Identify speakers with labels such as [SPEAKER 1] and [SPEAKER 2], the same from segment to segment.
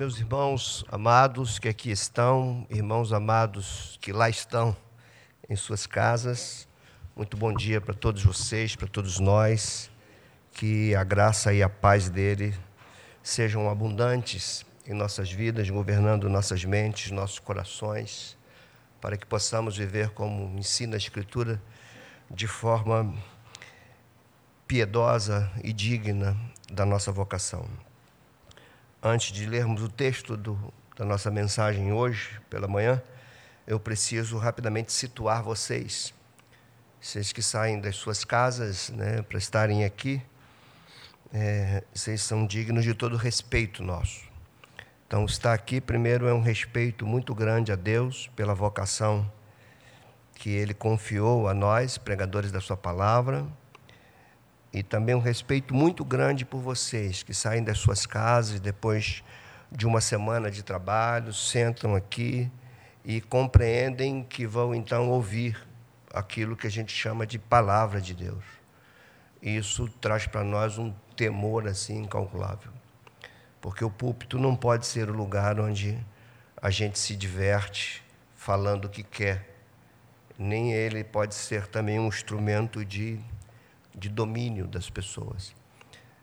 [SPEAKER 1] Meus irmãos amados que aqui estão, irmãos amados que lá estão em suas casas, muito bom dia para todos vocês, para todos nós. Que a graça e a paz dele sejam abundantes em nossas vidas, governando nossas mentes, nossos corações, para que possamos viver como ensina a Escritura, de forma piedosa e digna da nossa vocação. Antes de lermos o texto do, da nossa mensagem hoje, pela manhã, eu preciso rapidamente situar vocês. Vocês que saem das suas casas né, para estarem aqui, é, vocês são dignos de todo respeito nosso. Então, estar aqui, primeiro, é um respeito muito grande a Deus pela vocação que Ele confiou a nós, pregadores da Sua palavra, e também um respeito muito grande por vocês que saem das suas casas depois de uma semana de trabalho, sentam aqui e compreendem que vão então ouvir aquilo que a gente chama de palavra de Deus. Isso traz para nós um temor assim incalculável. Porque o púlpito não pode ser o lugar onde a gente se diverte falando o que quer. Nem ele pode ser também um instrumento de, de domínio das pessoas.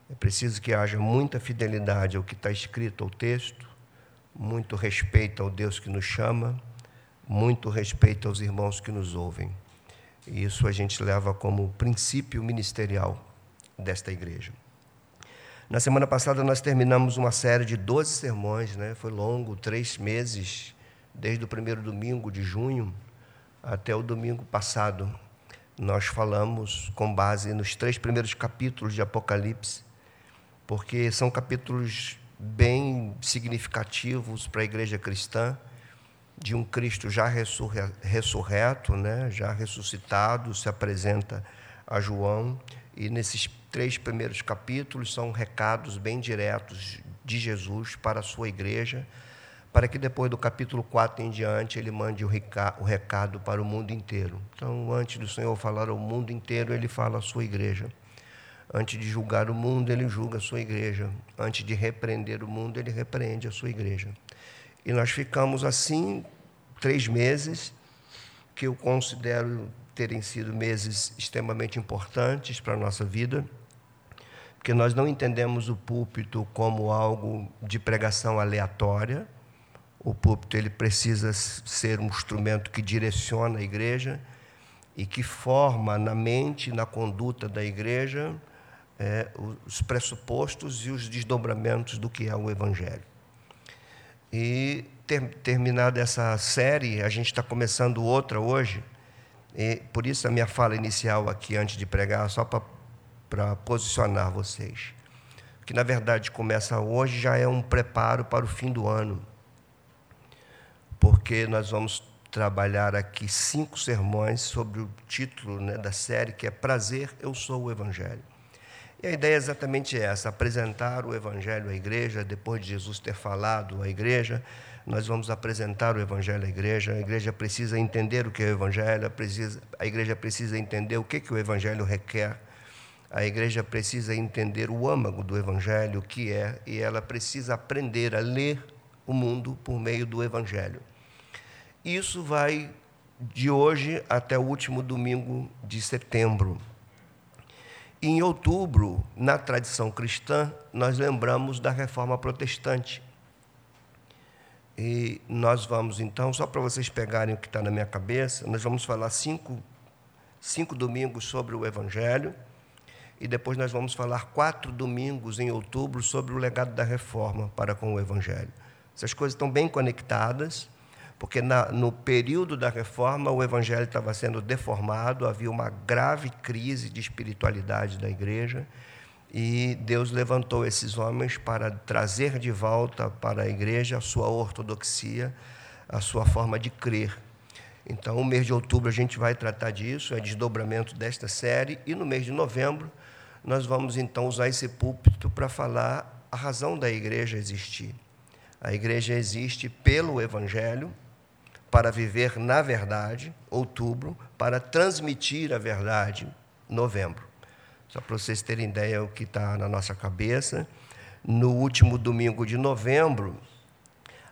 [SPEAKER 1] É preciso que haja muita fidelidade ao que está escrito ao texto, muito respeito ao Deus que nos chama, muito respeito aos irmãos que nos ouvem. E isso a gente leva como princípio ministerial desta igreja. Na semana passada nós terminamos uma série de 12 sermões, né? foi longo, três meses, desde o primeiro domingo de junho até o domingo passado. Nós falamos com base nos três primeiros capítulos de Apocalipse, porque são capítulos bem significativos para a igreja cristã, de um Cristo já ressurreto, né? já ressuscitado, se apresenta a João, e nesses três primeiros capítulos são recados bem diretos de Jesus para a sua igreja, para que depois do capítulo 4 em diante ele mande o recado para o mundo inteiro. Então, antes do Senhor falar ao mundo inteiro, ele fala à sua igreja. Antes de julgar o mundo, ele julga a sua igreja. Antes de repreender o mundo, ele repreende a sua igreja. E nós ficamos assim três meses, que eu considero terem sido meses extremamente importantes para a nossa vida, porque nós não entendemos o púlpito como algo de pregação aleatória. O púlpito ele precisa ser um instrumento que direciona a igreja e que forma na mente, na conduta da igreja, é, os pressupostos e os desdobramentos do que é o Evangelho. E ter, terminada essa série, a gente está começando outra hoje, e por isso a minha fala inicial aqui, antes de pregar, só para posicionar vocês. Que na verdade começa hoje, já é um preparo para o fim do ano. Porque nós vamos trabalhar aqui cinco sermões sobre o título né, da série, que é Prazer, Eu Sou o Evangelho. E a ideia é exatamente essa: apresentar o Evangelho à igreja, depois de Jesus ter falado à igreja, nós vamos apresentar o Evangelho à igreja. A igreja precisa entender o que é o Evangelho, a, igreja precisa entender o que, que o Evangelho requer. A igreja precisa entender o âmago do Evangelho, o que é, e ela precisa aprender a ler o mundo por meio do Evangelho. Isso vai de hoje até o último domingo de setembro. Em outubro, na tradição cristã, nós lembramos da reforma protestante. E nós vamos, então, só para vocês pegarem o que está na minha cabeça, nós vamos falar cinco, cinco domingos sobre o Evangelho, e depois nós vamos falar quatro domingos em outubro sobre o legado da reforma para com o Evangelho. Essas coisas estão bem conectadas, porque na, no período da reforma o Evangelho estava sendo deformado, havia uma grave crise de espiritualidade da igreja, e Deus levantou esses homens para trazer de volta para a igreja a sua ortodoxia, a sua forma de crer. Então, o mês de outubro a gente vai tratar disso, é desdobramento desta série, e no mês de novembro nós vamos então usar esse púlpito para falar a razão da igreja existir. A igreja existe pelo Evangelho, para viver na verdade, outubro, para transmitir a verdade, novembro. Só para vocês terem ideia o que está na nossa cabeça. No último domingo de novembro,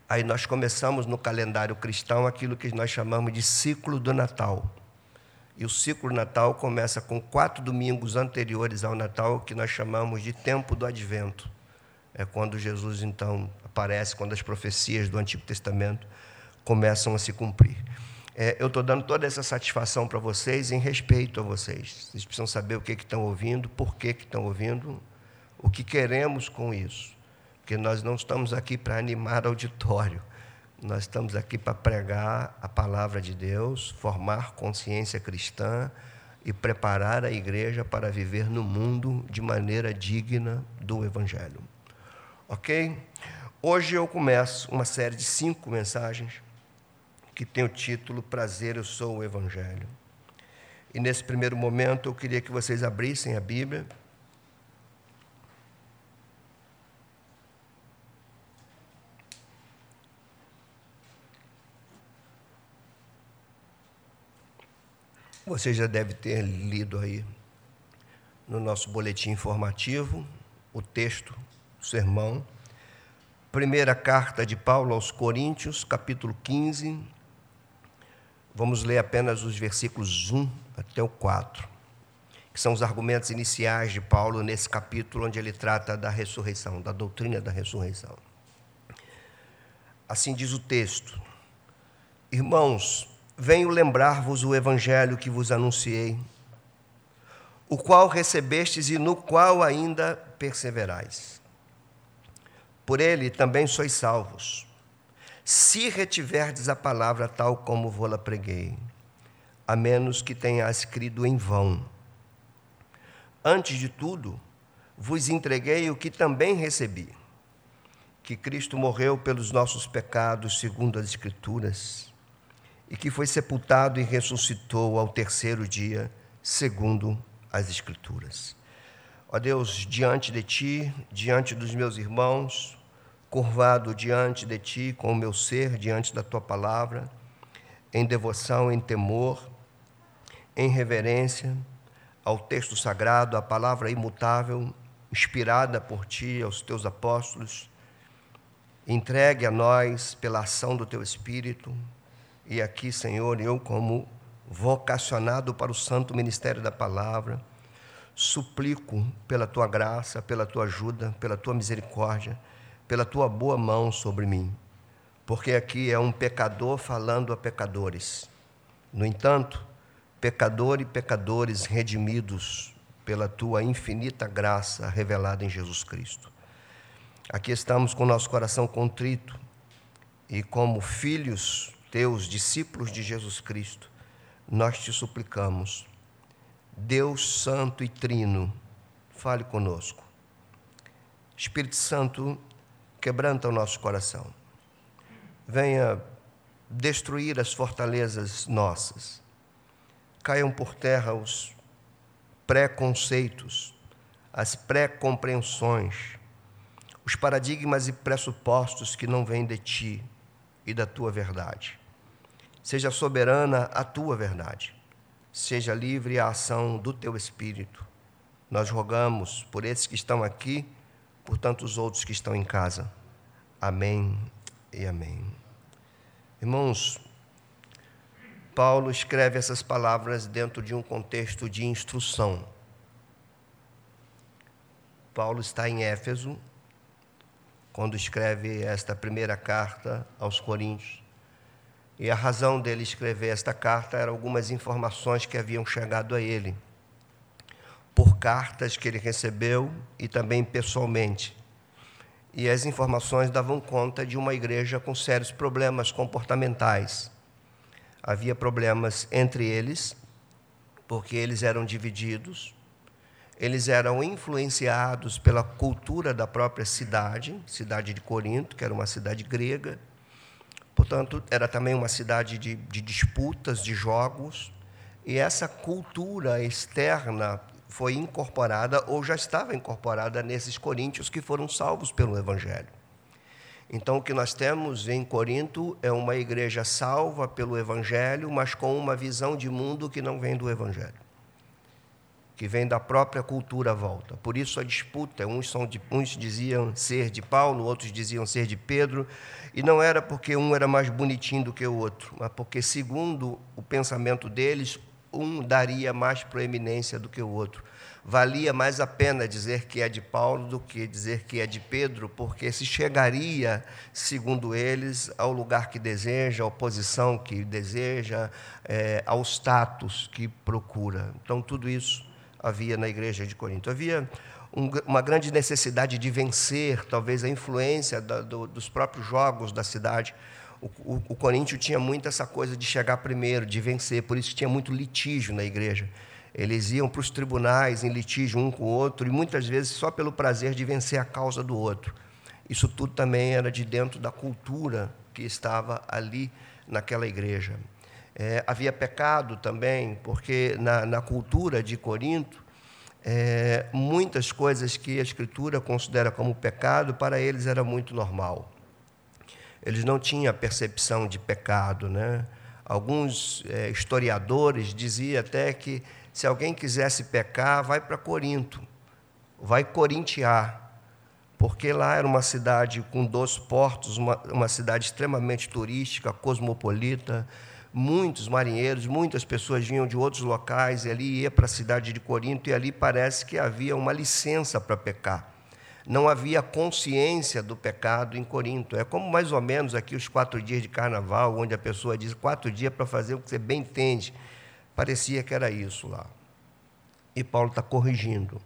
[SPEAKER 1] Aí nós começamos no calendário cristão aquilo que nós chamamos de ciclo do Natal. E o ciclo Natal começa com quatro domingos anteriores ao Natal, que nós chamamos de tempo do advento. É quando Jesus, então, aparece, quando as profecias do Antigo Testamento começam a se cumprir. É, eu estou dando toda essa satisfação para vocês em respeito a vocês. Vocês precisam saber o que, que estão ouvindo, por que, que estão ouvindo, o que queremos com isso. Porque nós não estamos aqui para animar auditório, nós estamos aqui para pregar a palavra de Deus, formar consciência cristã e preparar a igreja para viver no mundo de maneira digna do Evangelho. Ok? Hoje eu começo uma série de cinco mensagens que tem o título Prazer, eu sou o Evangelho. E nesse primeiro momento eu queria que vocês abrissem a Bíblia Você já deve ter lido aí no nosso boletim informativo o texto, o sermão. Primeira carta de Paulo aos Coríntios, capítulo 15. Vamos ler apenas os versículos 1 até o 4, que são os argumentos iniciais de Paulo nesse capítulo onde ele trata da ressurreição, da doutrina da ressurreição. Assim diz o texto: Irmãos, venho lembrar-vos o evangelho que vos anunciei, o qual recebestes e no qual ainda perseverais. Por ele também sois salvos, se retiverdes a palavra tal como vou-la preguei, a menos que tenha escrito em vão. Antes de tudo, vos entreguei o que também recebi, que Cristo morreu pelos nossos pecados, segundo as Escrituras e que foi sepultado e ressuscitou ao terceiro dia, segundo as Escrituras. Ó Deus, diante de Ti, diante dos meus irmãos, curvado diante de Ti com o meu ser, diante da Tua palavra, em devoção, em temor, em reverência ao texto sagrado, à palavra imutável, inspirada por Ti, aos Teus apóstolos, entregue a nós pela ação do Teu Espírito, e aqui, Senhor, eu, como vocacionado para o santo ministério da palavra, suplico pela tua graça, pela tua ajuda, pela tua misericórdia, pela tua boa mão sobre mim, porque aqui é um pecador falando a pecadores. No entanto, pecador e pecadores redimidos pela tua infinita graça revelada em Jesus Cristo. Aqui estamos com nosso coração contrito e como filhos teus, discípulos de Jesus Cristo, nós te suplicamos, Deus Santo e Trino, fale conosco. Espírito Santo, quebranta o nosso coração. Venha destruir as fortalezas nossas. Caiam por terra os preconceitos, as pré-compreensões, os paradigmas e pressupostos que não vêm de ti e da tua verdade. Seja soberana a tua verdade. Seja livre a ação do teu espírito. Nós rogamos por esses que estão aqui, por tantos outros que estão em casa. Amém e amém. Irmãos, Paulo escreve essas palavras dentro de um contexto de instrução. Paulo está em Éfeso, quando escreve esta primeira carta aos Coríntios. E a razão dele escrever esta carta eram algumas informações que haviam chegado a ele, por cartas que ele recebeu e também pessoalmente. E as informações davam conta de uma igreja com sérios problemas comportamentais. Havia problemas entre eles, porque eles eram divididos, eles eram influenciados pela cultura da própria cidade, cidade de Corinto, que era uma cidade grega Portanto, era também uma cidade de, de disputas, de jogos, e essa cultura externa foi incorporada ou já estava incorporada nesses coríntios que foram salvos pelo Evangelho. Então, o que nós temos em Corinto é uma igreja salva pelo Evangelho, mas com uma visão de mundo que não vem do Evangelho. que vem da própria cultura volta. Por isso a disputa, uns, de, uns diziam ser de Paulo, outros diziam ser de Pedro, e não era porque um era mais bonitinho do que o outro, mas porque, segundo o pensamento deles, um daria mais proeminência do que o outro. Valia mais a pena dizer que é de Paulo do que dizer que é de Pedro, porque se chegaria, segundo eles, ao lugar que deseja, à posição que deseja, é, ao status que procura. Então, tudo isso havia na igreja de Corinto. Havia um, uma grande necessidade de vencer, talvez, a influência da, do, dos próprios jogos da cidade. O, o, o tinha muito essa coisa de chegar primeiro, de vencer, por isso tinha muito litígio na igreja. Eles iam para os tribunais em litígio um com o outro, e muitas vezes só pelo prazer de vencer a causa do outro. Isso tudo também era de dentro da cultura que estava ali naquela igreja. É, havia pecado também, porque na, na cultura de Corinto, é, muitas coisas que a Escritura considera como pecado, para eles era muito normal. Eles não tinham percepção de pecado. Né? Alguns é, historiadores diziam até que se alguém quisesse pecar, vai para Corinto, vai corintiar, porque lá era uma cidade com dois portos, uma, uma cidade extremamente turística, cosmopolita, muitos marinheiros, muitas pessoas vinham de outros locais e ali ia para a cidade de Corinto e ali parece que havia uma licença para pecar. Não havia consciência do pecado em Corinto. É como mais ou menos aqui os quatro dias de carnaval, onde a pessoa diz quatro dias para fazer o que você bem entende. Parecia que era isso lá. E Paulo está corrigindo.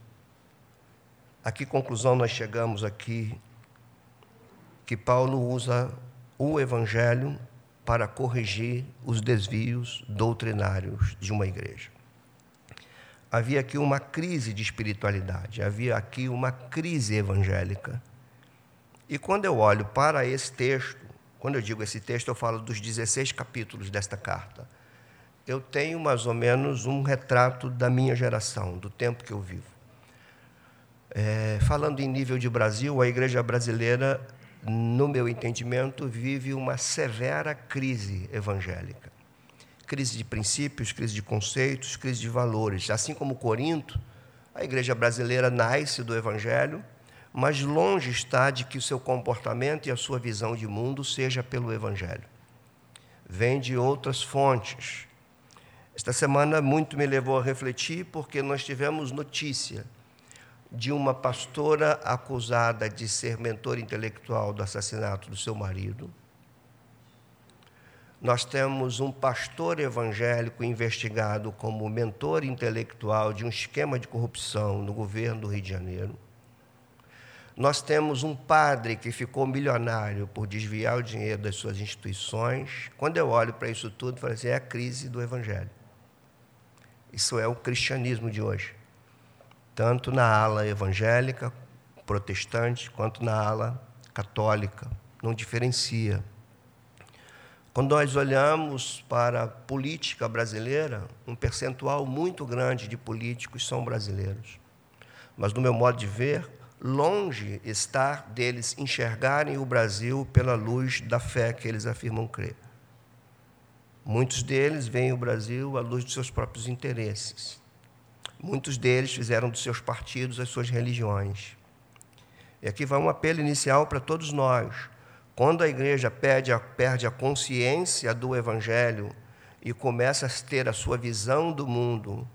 [SPEAKER 1] A que conclusão nós chegamos aqui? Que Paulo usa o Evangelho para corrigir os desvios doutrinários de uma igreja. Havia aqui uma crise de espiritualidade, havia aqui uma crise evangélica. E quando eu olho para esse texto, quando eu digo esse texto, eu falo dos 16 capítulos desta carta. Eu tenho mais ou menos um retrato da minha geração, do tempo que eu vivo. É, falando em nível de Brasil, a igreja brasileira no meu entendimento, vive uma severa crise evangélica. Crise de princípios, crise de conceitos, crise de valores. Assim como Corinto, a igreja brasileira nasce do evangelho, mas longe está de que o seu comportamento e a sua visão de mundo seja pelo evangelho. Vem de outras fontes. Esta semana muito me levou a refletir porque nós tivemos notícia de uma pastora acusada de ser mentor intelectual do assassinato do seu marido. Nós temos um pastor evangélico investigado como mentor intelectual de um esquema de corrupção no governo do Rio de Janeiro. Nós temos um padre que ficou milionário por desviar o dinheiro das suas instituições. Quando eu olho para isso tudo, eu falo assim, é a crise do evangelho. Isso é o cristianismo de hoje tanto na ala evangélica, protestante, quanto na ala católica. Não diferencia. Quando nós olhamos para a política brasileira, um percentual muito grande de políticos são brasileiros. Mas, no meu modo de ver, longe está deles enxergarem o Brasil pela luz da fé que eles afirmam crer. Muitos deles veem o Brasil à luz dos seus próprios interesses. Muitos deles fizeram dos seus partidos as suas religiões. E aqui vai um apelo inicial para todos nós. Quando a igreja perde a, perde a consciência do Evangelho e começa a ter a sua visão do mundo,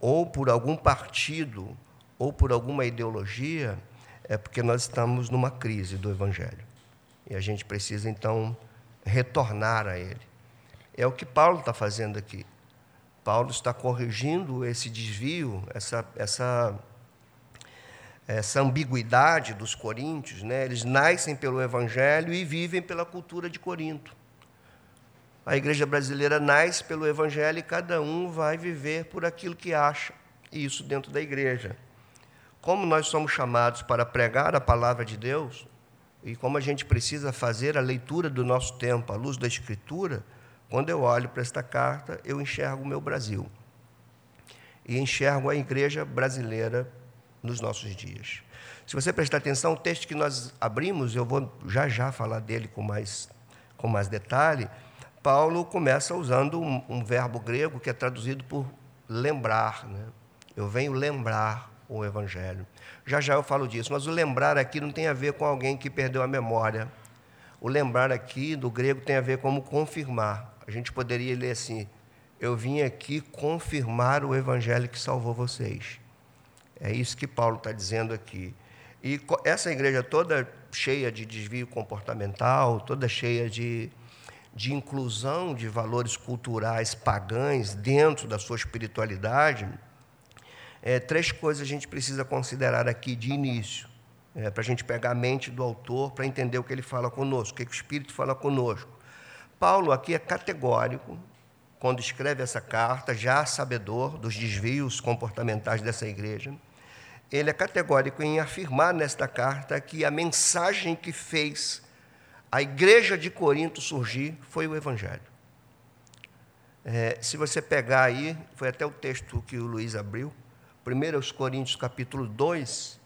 [SPEAKER 1] ou por algum partido, ou por alguma ideologia, é porque nós estamos numa crise do Evangelho. E a gente precisa, então, retornar a ele. É o que Paulo está fazendo aqui. Paulo está corrigindo esse desvio, essa, essa, essa ambiguidade dos coríntios. Né? Eles nascem pelo Evangelho e vivem pela cultura de Corinto. A igreja brasileira nasce pelo Evangelho e cada um vai viver por aquilo que acha, e isso dentro da igreja. Como nós somos chamados para pregar a palavra de Deus, e como a gente precisa fazer a leitura do nosso tempo à luz da Escritura, quando eu olho para esta carta, eu enxergo o meu Brasil. E enxergo a igreja brasileira nos nossos dias. Se você prestar atenção, o texto que nós abrimos, eu vou já já falar dele com mais, com mais detalhe. Paulo começa usando um, um verbo grego que é traduzido por lembrar. Né? Eu venho lembrar o Evangelho. Já já eu falo disso, mas o lembrar aqui não tem a ver com alguém que perdeu a memória. O lembrar aqui do grego tem a ver com confirmar. A gente poderia ler assim: Eu vim aqui confirmar o Evangelho que salvou vocês. É isso que Paulo está dizendo aqui. E essa igreja toda cheia de desvio comportamental, toda cheia de, de inclusão de valores culturais pagães dentro da sua espiritualidade, é, três coisas a gente precisa considerar aqui de início, é, para a gente pegar a mente do autor, para entender o que ele fala conosco, o que, que o Espírito fala conosco. Paulo aqui é categórico, quando escreve essa carta, já sabedor dos desvios comportamentais dessa igreja ele é categórico em afirmar nesta carta que a mensagem que fez a igreja de Corinto surgir foi o Evangelho. É, se você pegar aí, foi até o texto que o Luiz abriu, 1 Coríntios capítulo 2,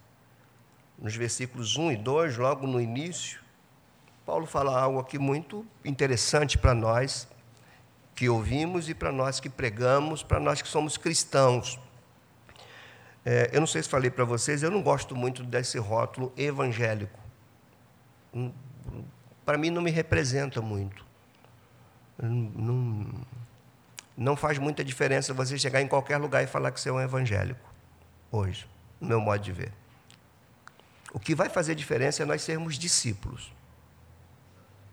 [SPEAKER 1] nos versículos 1 e 2, logo no início, Paulo fala algo aqui muito interessante para nós que ouvimos e para nós que pregamos, para nós que somos cristãos. É, eu não sei se falei para vocês, eu não gosto muito desse rótulo evangélico. Hum, para mim não me representa muito. Não, não faz muita diferença você chegar em qualquer lugar e falar que você é um evangélico, hoje, no meu modo de ver. O que vai fazer diferença é nós sermos discípulos.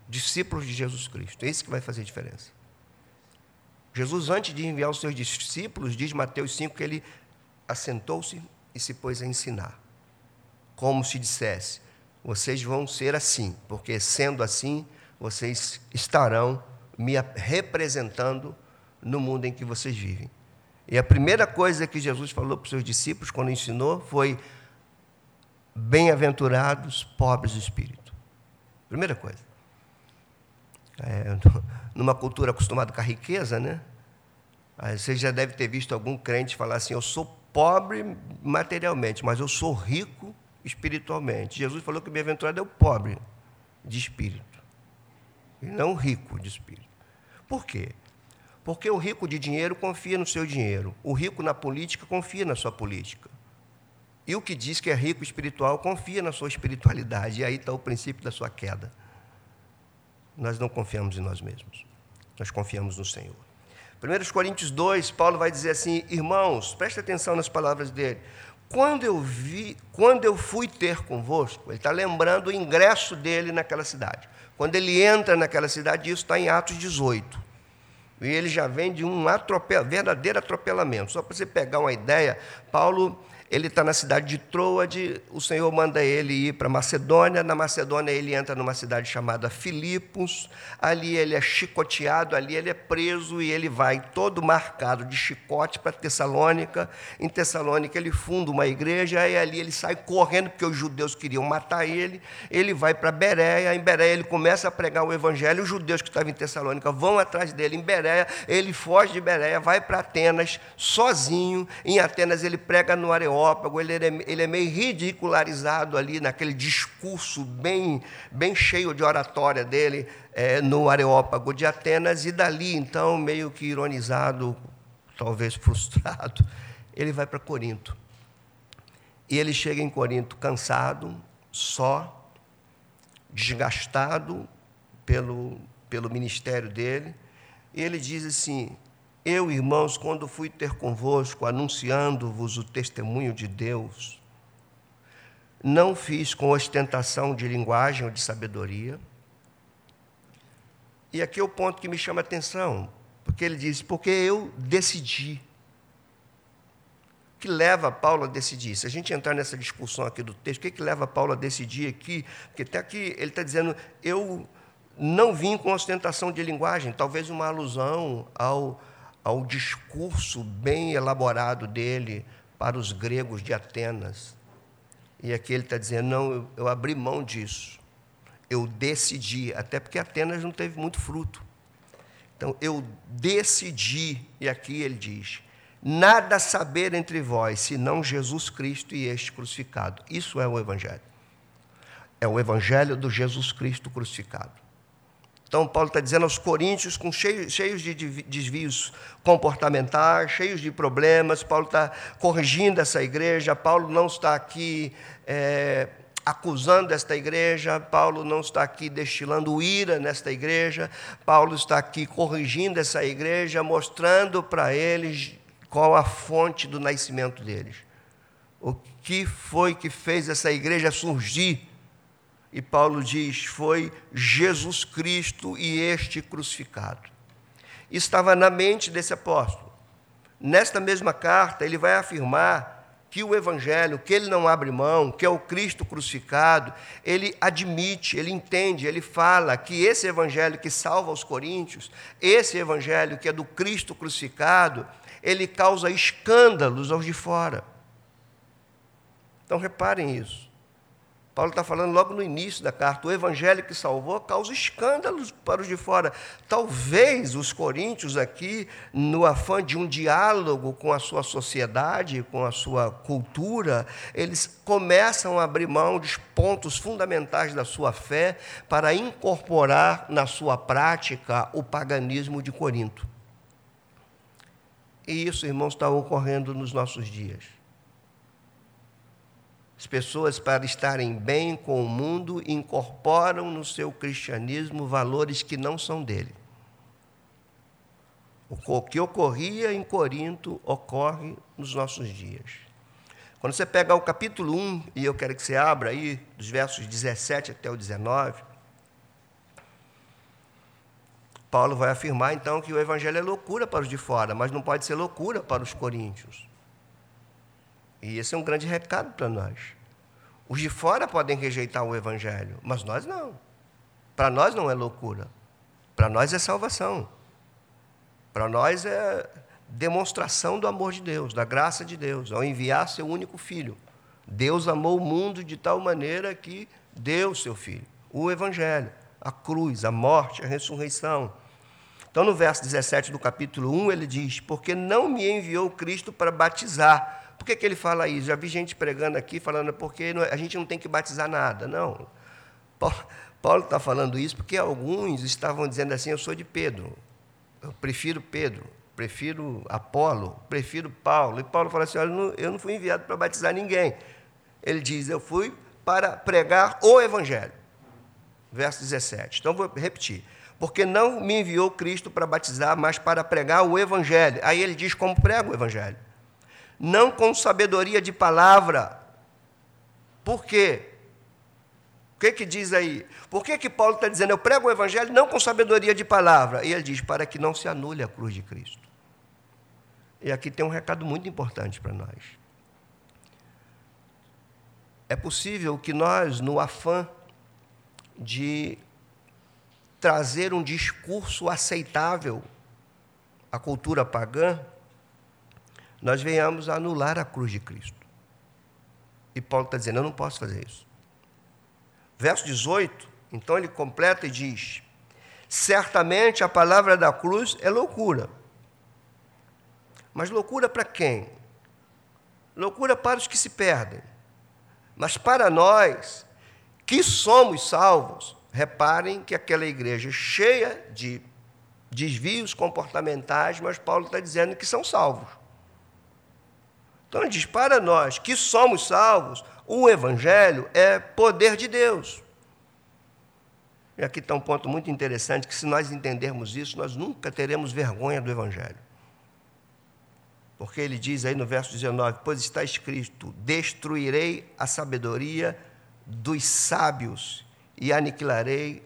[SPEAKER 1] Discípulos de Jesus Cristo. É isso que vai fazer diferença. Jesus, antes de enviar os seus discípulos, diz Mateus 5 que ele assentou-se e se pôs a ensinar. Como se dissesse: vocês vão ser assim, porque sendo assim, vocês estarão me representando no mundo em que vocês vivem. E a primeira coisa que Jesus falou para os seus discípulos quando ensinou foi: Bem-aventurados pobres de espírito. Primeira coisa. É, numa cultura acostumada com a riqueza, né? Você já deve ter visto algum crente falar assim: Eu sou pobre materialmente, mas eu sou rico espiritualmente. Jesus falou que bem-aventurado é o pobre de espírito, e não o rico de espírito. Por quê? Porque o rico de dinheiro confia no seu dinheiro, o rico na política confia na sua política. E o que diz que é rico espiritual confia na sua espiritualidade, e aí está o princípio da sua queda. Nós não confiamos em nós mesmos, nós confiamos no Senhor. 1 Coríntios 2, Paulo vai dizer assim: Irmãos, preste atenção nas palavras dele. Quando eu vi, quando eu fui ter convosco, ele está lembrando o ingresso dele naquela cidade. Quando ele entra naquela cidade, isso está em Atos 18. E ele já vem de um atropel, verdadeiro atropelamento. Só para você pegar uma ideia, Paulo ele está na cidade de Troade, o Senhor manda ele ir para Macedônia, na Macedônia ele entra numa cidade chamada Filipos, ali ele é chicoteado, ali ele é preso e ele vai todo marcado de chicote para Tessalônica, em Tessalônica ele funda uma igreja e ali ele sai correndo porque os judeus queriam matar ele, ele vai para Bereia, em Bereia ele começa a pregar o evangelho, os judeus que estavam em Tessalônica vão atrás dele em Bereia, ele foge de Bereia, vai para Atenas sozinho, em Atenas ele prega no Areópago, Areópago, ele é, ele é meio ridicularizado ali naquele discurso bem, bem cheio de oratória dele é, no Areópago de Atenas, e dali, então, meio que ironizado, talvez frustrado, ele vai para Corinto. E ele chega em Corinto cansado, só, desgastado pelo, pelo ministério dele, e ele diz assim: eu, irmãos, quando fui ter convosco, anunciando-vos o testemunho de Deus, não fiz com ostentação de linguagem ou de sabedoria. E aqui é o ponto que me chama a atenção, porque ele diz: porque eu decidi. O que leva Paulo a decidir? Se a gente entrar nessa discussão aqui do texto, o que, que leva Paulo a decidir aqui? Porque até aqui ele está dizendo: eu não vim com ostentação de linguagem, talvez uma alusão ao ao discurso bem elaborado dele para os gregos de Atenas. E aqui ele está dizendo: não, eu, eu abri mão disso. Eu decidi, até porque Atenas não teve muito fruto. Então, eu decidi, e aqui ele diz: nada saber entre vós, senão Jesus Cristo e este crucificado. Isso é o Evangelho. É o Evangelho do Jesus Cristo crucificado. Então, Paulo está dizendo aos coríntios, com cheios, cheios de desvios comportamentais, cheios de problemas, Paulo está corrigindo essa igreja, Paulo não está aqui é, acusando esta igreja, Paulo não está aqui destilando ira nesta igreja, Paulo está aqui corrigindo essa igreja, mostrando para eles qual a fonte do nascimento deles. O que foi que fez essa igreja surgir? E Paulo diz: foi Jesus Cristo e este crucificado. Estava na mente desse apóstolo. Nesta mesma carta, ele vai afirmar que o Evangelho, que ele não abre mão, que é o Cristo crucificado, ele admite, ele entende, ele fala que esse Evangelho que salva os coríntios, esse Evangelho que é do Cristo crucificado, ele causa escândalos aos de fora. Então reparem isso. Paulo está falando logo no início da carta, o evangelho que salvou causa escândalos para os de fora. Talvez os coríntios aqui, no afã de um diálogo com a sua sociedade, com a sua cultura, eles começam a abrir mão dos pontos fundamentais da sua fé para incorporar na sua prática o paganismo de Corinto. E isso, irmãos, está ocorrendo nos nossos dias. As pessoas, para estarem bem com o mundo, incorporam no seu cristianismo valores que não são dele. O que ocorria em Corinto ocorre nos nossos dias. Quando você pega o capítulo 1, e eu quero que você abra aí, dos versos 17 até o 19, Paulo vai afirmar então que o evangelho é loucura para os de fora, mas não pode ser loucura para os coríntios. E esse é um grande recado para nós. Os de fora podem rejeitar o Evangelho, mas nós não. Para nós não é loucura. Para nós é salvação. Para nós é demonstração do amor de Deus, da graça de Deus, ao enviar seu único filho. Deus amou o mundo de tal maneira que deu seu filho. O Evangelho, a cruz, a morte, a ressurreição. Então, no verso 17 do capítulo 1, ele diz: Porque não me enviou Cristo para batizar, por que, que ele fala isso? Já vi gente pregando aqui falando porque a gente não tem que batizar nada. Não. Paulo está falando isso porque alguns estavam dizendo assim: eu sou de Pedro, eu prefiro Pedro, prefiro Apolo, prefiro Paulo. E Paulo fala assim: olha, eu não fui enviado para batizar ninguém. Ele diz: eu fui para pregar o Evangelho. Verso 17. Então vou repetir. Porque não me enviou Cristo para batizar, mas para pregar o Evangelho. Aí ele diz como prega o Evangelho não com sabedoria de palavra. Por quê? O que, que diz aí? Por que, que Paulo está dizendo, eu prego o evangelho não com sabedoria de palavra? E ele diz, para que não se anule a cruz de Cristo. E aqui tem um recado muito importante para nós. É possível que nós, no afã de trazer um discurso aceitável à cultura pagã, nós venhamos a anular a cruz de Cristo. E Paulo está dizendo: eu não posso fazer isso. Verso 18, então ele completa e diz: certamente a palavra da cruz é loucura. Mas loucura para quem? Loucura para os que se perdem. Mas para nós, que somos salvos, reparem que aquela igreja cheia de desvios comportamentais, mas Paulo está dizendo que são salvos. Então diz: para nós que somos salvos, o Evangelho é poder de Deus. E aqui está um ponto muito interessante: que se nós entendermos isso, nós nunca teremos vergonha do Evangelho. Porque ele diz aí no verso 19: Pois está escrito: Destruirei a sabedoria dos sábios e aniquilarei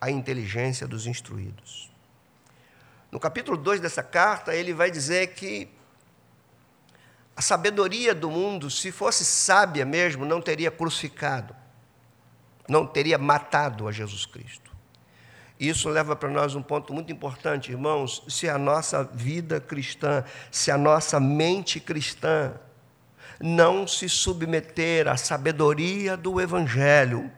[SPEAKER 1] a inteligência dos instruídos. No capítulo 2 dessa carta, ele vai dizer que a sabedoria do mundo, se fosse sábia mesmo, não teria crucificado, não teria matado a Jesus Cristo. Isso leva para nós um ponto muito importante, irmãos. Se a nossa vida cristã, se a nossa mente cristã não se submeter à sabedoria do Evangelho,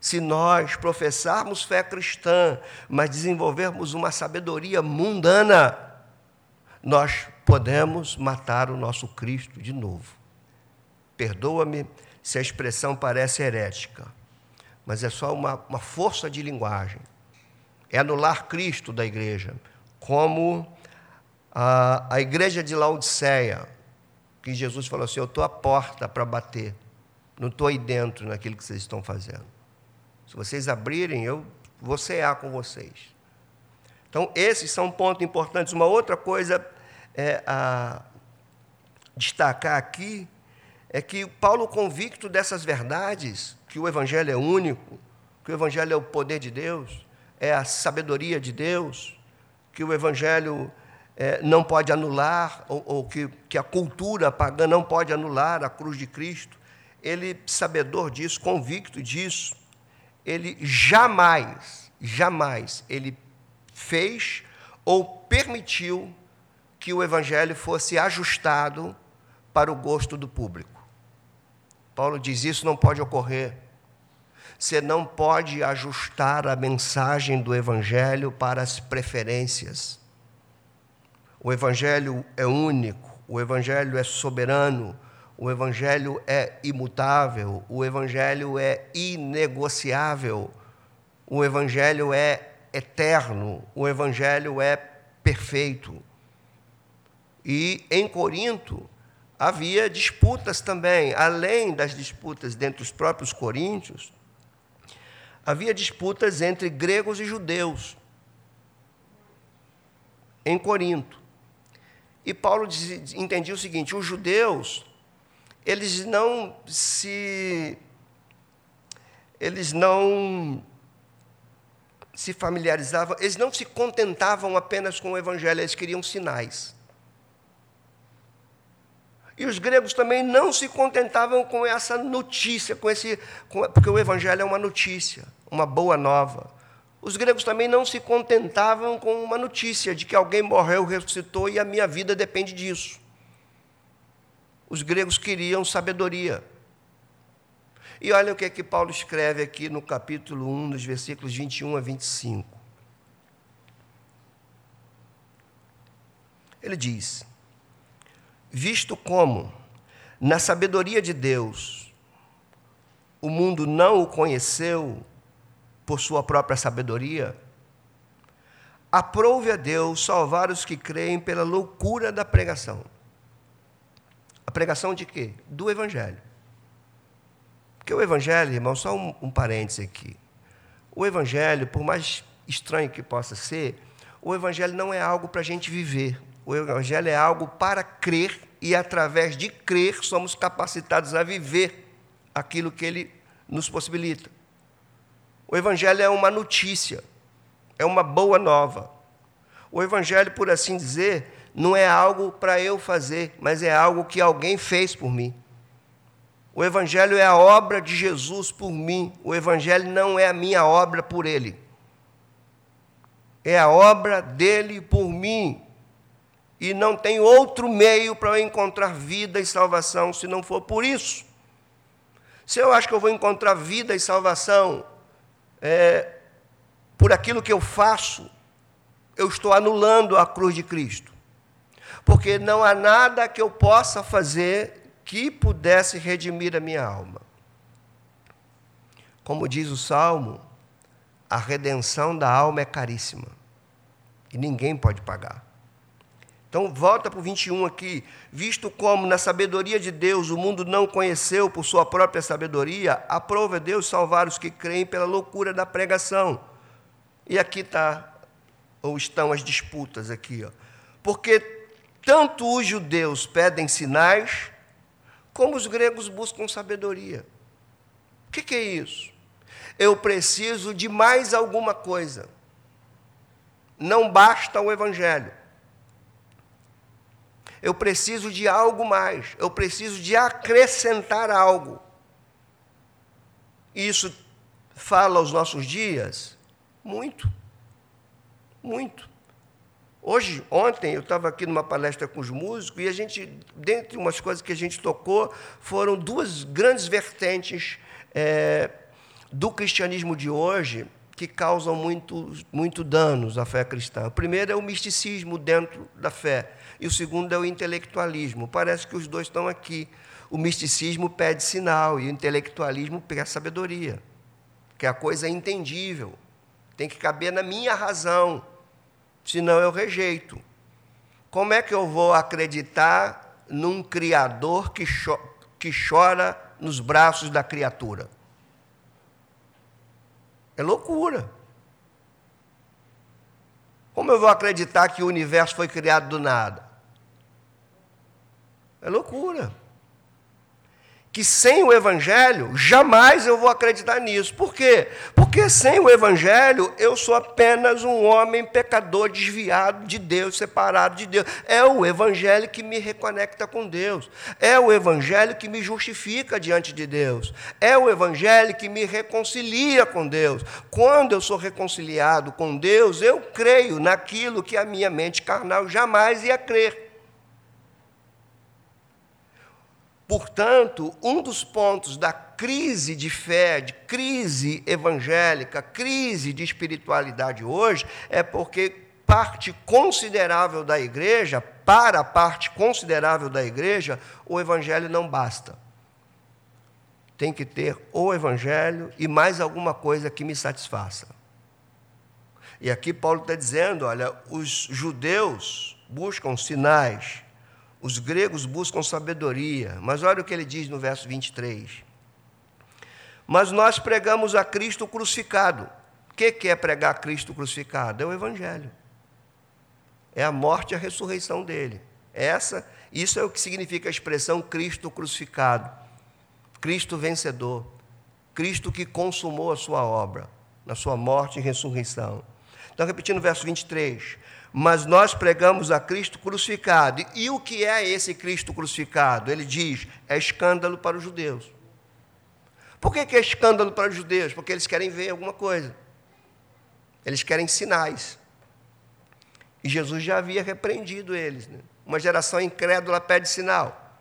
[SPEAKER 1] se nós professarmos fé cristã, mas desenvolvermos uma sabedoria mundana, nós podemos matar o nosso Cristo de novo. Perdoa-me se a expressão parece herética, mas é só uma, uma força de linguagem. é anular Cristo da igreja, como a, a igreja de Laodiceia, que Jesus falou assim: Eu estou à porta para bater, não estou aí dentro naquilo que vocês estão fazendo. Se vocês abrirem, eu vou cear com vocês. Então, esses são pontos importantes. Uma outra coisa é, a destacar aqui é que Paulo, convicto dessas verdades, que o Evangelho é único, que o Evangelho é o poder de Deus, é a sabedoria de Deus, que o Evangelho é, não pode anular, ou, ou que, que a cultura pagã não pode anular a cruz de Cristo, ele, sabedor disso, convicto disso, ele jamais, jamais, ele fez ou permitiu que o evangelho fosse ajustado para o gosto do público. Paulo diz: isso não pode ocorrer. Você não pode ajustar a mensagem do evangelho para as preferências. O evangelho é único, o evangelho é soberano, o Evangelho é imutável, o Evangelho é inegociável, o Evangelho é eterno, o Evangelho é perfeito. E em Corinto havia disputas também, além das disputas dentro dos próprios coríntios, havia disputas entre gregos e judeus em Corinto. E Paulo entendia o seguinte: os judeus eles não se eles não se familiarizavam, eles não se contentavam apenas com o evangelho, eles queriam sinais. E os gregos também não se contentavam com essa notícia, com esse, com, porque o evangelho é uma notícia, uma boa nova. Os gregos também não se contentavam com uma notícia de que alguém morreu, ressuscitou e a minha vida depende disso os gregos queriam sabedoria. E olha o que é que Paulo escreve aqui no capítulo 1, dos versículos 21 a 25. Ele diz: Visto como, na sabedoria de Deus, o mundo não o conheceu por sua própria sabedoria, aprove a Deus salvar os que creem pela loucura da pregação a pregação de quê? Do Evangelho. Porque o Evangelho, irmão, só um, um parêntese aqui. O Evangelho, por mais estranho que possa ser, o Evangelho não é algo para a gente viver. O Evangelho é algo para crer e, através de crer, somos capacitados a viver aquilo que ele nos possibilita. O Evangelho é uma notícia, é uma boa nova. O Evangelho, por assim dizer, não é algo para eu fazer, mas é algo que alguém fez por mim. O Evangelho é a obra de Jesus por mim, o Evangelho não é a minha obra por ele. É a obra dele por mim. E não tem outro meio para eu encontrar vida e salvação se não for por isso. Se eu acho que eu vou encontrar vida e salvação é, por aquilo que eu faço, eu estou anulando a cruz de Cristo porque não há nada que eu possa fazer que pudesse redimir a minha alma. Como diz o salmo, a redenção da alma é caríssima e ninguém pode pagar. Então, volta para o 21 aqui. Visto como na sabedoria de Deus o mundo não conheceu por sua própria sabedoria, aprova Deus salvar os que creem pela loucura da pregação. E aqui está, ou estão as disputas aqui, ó. Porque tanto os judeus pedem sinais, como os gregos buscam sabedoria. O que, que é isso? Eu preciso de mais alguma coisa. Não basta o Evangelho. Eu preciso de algo mais. Eu preciso de acrescentar algo. Isso fala aos nossos dias? Muito. Muito. Hoje, ontem, eu estava aqui numa palestra com os músicos e a gente, dentre umas coisas que a gente tocou, foram duas grandes vertentes é, do cristianismo de hoje que causam muito, muito danos à fé cristã. O primeiro é o misticismo dentro da fé, e o segundo é o intelectualismo. Parece que os dois estão aqui. O misticismo pede sinal e o intelectualismo pede sabedoria, que é a coisa entendível, tem que caber na minha razão, senão eu rejeito. Como é que eu vou acreditar num Criador que, cho que chora nos braços da criatura? É loucura. Como eu vou acreditar que o universo foi criado do nada? É loucura que sem o Evangelho, jamais eu vou acreditar nisso. Por quê? Porque sem o Evangelho, eu sou apenas um homem pecador, desviado de Deus, separado de Deus. É o Evangelho que me reconecta com Deus. É o Evangelho que me justifica diante de Deus. É o Evangelho que me reconcilia com Deus. Quando eu sou reconciliado com Deus, eu creio naquilo que a minha mente carnal jamais ia crer. Portanto, um dos pontos da crise de fé, de crise evangélica, crise de espiritualidade hoje, é porque parte considerável da igreja, para a parte considerável da igreja, o evangelho não basta. Tem que ter o evangelho e mais alguma coisa que me satisfaça. E aqui Paulo está dizendo: olha, os judeus buscam sinais, os gregos buscam sabedoria, mas olha o que ele diz no verso 23. Mas nós pregamos a Cristo crucificado. O que é pregar Cristo crucificado? É o Evangelho. É a morte e a ressurreição dele. Essa, isso é o que significa a expressão Cristo crucificado. Cristo vencedor. Cristo que consumou a sua obra, na sua morte e ressurreição. Então, repetindo o verso 23 mas nós pregamos a Cristo crucificado. E o que é esse Cristo crucificado? Ele diz: é escândalo para os judeus. Por que, é escândalo para os judeus? Porque eles querem ver alguma coisa. Eles querem sinais. E Jesus já havia repreendido eles. Né? Uma geração incrédula pede sinal.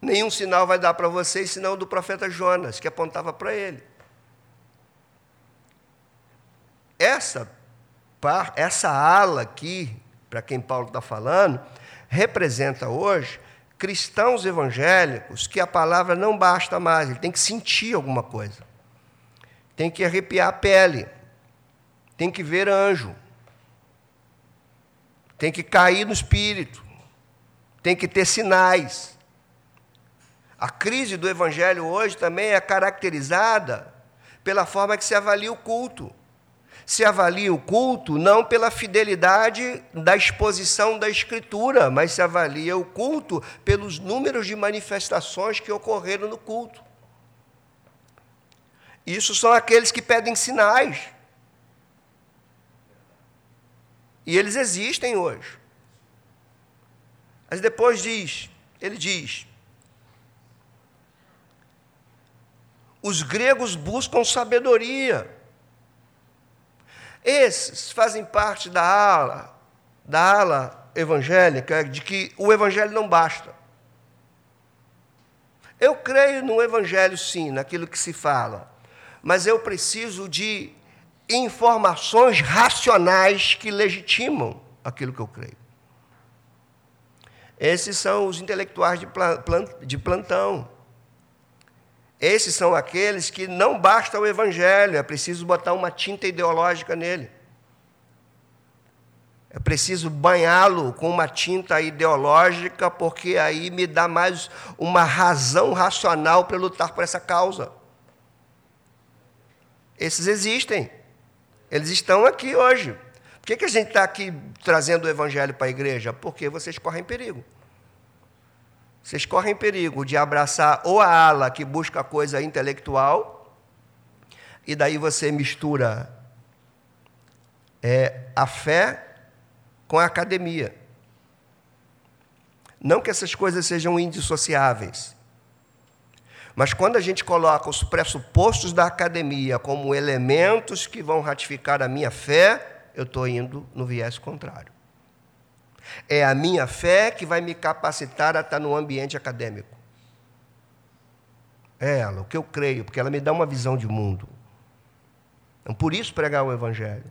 [SPEAKER 1] Nenhum sinal vai dar para vocês, senão do profeta Jonas, que apontava para ele. Essa essa ala aqui, para quem Paulo está falando, representa hoje cristãos evangélicos que a palavra não basta mais, ele tem que sentir alguma coisa, tem que arrepiar a pele, tem que ver anjo, tem que cair no espírito, tem que ter sinais. A crise do evangelho hoje também é caracterizada pela forma que se avalia o culto se avalia o culto não pela fidelidade da exposição da Escritura, mas se avalia o culto pelos números de manifestações que ocorreram no culto. Isso são aqueles que pedem sinais. E eles existem hoje. Mas depois diz, ele diz: os gregos buscam sabedoria. Esses fazem parte da ala, da ala evangélica, de que o evangelho não basta. Eu creio no evangelho, sim, naquilo que se fala, mas eu preciso de informações racionais que legitimam aquilo que eu creio. Esses são os intelectuais de plantão. Esses são aqueles que não basta o evangelho, é preciso botar uma tinta ideológica nele. É preciso banhá-lo com uma tinta ideológica, porque aí me dá mais uma razão racional para lutar por essa causa. Esses existem. Eles estão aqui hoje. Por que, que a gente está aqui trazendo o evangelho para a igreja? Porque vocês correm perigo. Vocês correm perigo de abraçar ou a ala que busca coisa intelectual, e daí você mistura é, a fé com a academia. Não que essas coisas sejam indissociáveis. Mas quando a gente coloca os pressupostos da academia como elementos que vão ratificar a minha fé, eu estou indo no viés contrário. É a minha fé que vai me capacitar a estar no ambiente acadêmico. É ela, o que eu creio, porque ela me dá uma visão de mundo. Então, por isso pregar o Evangelho.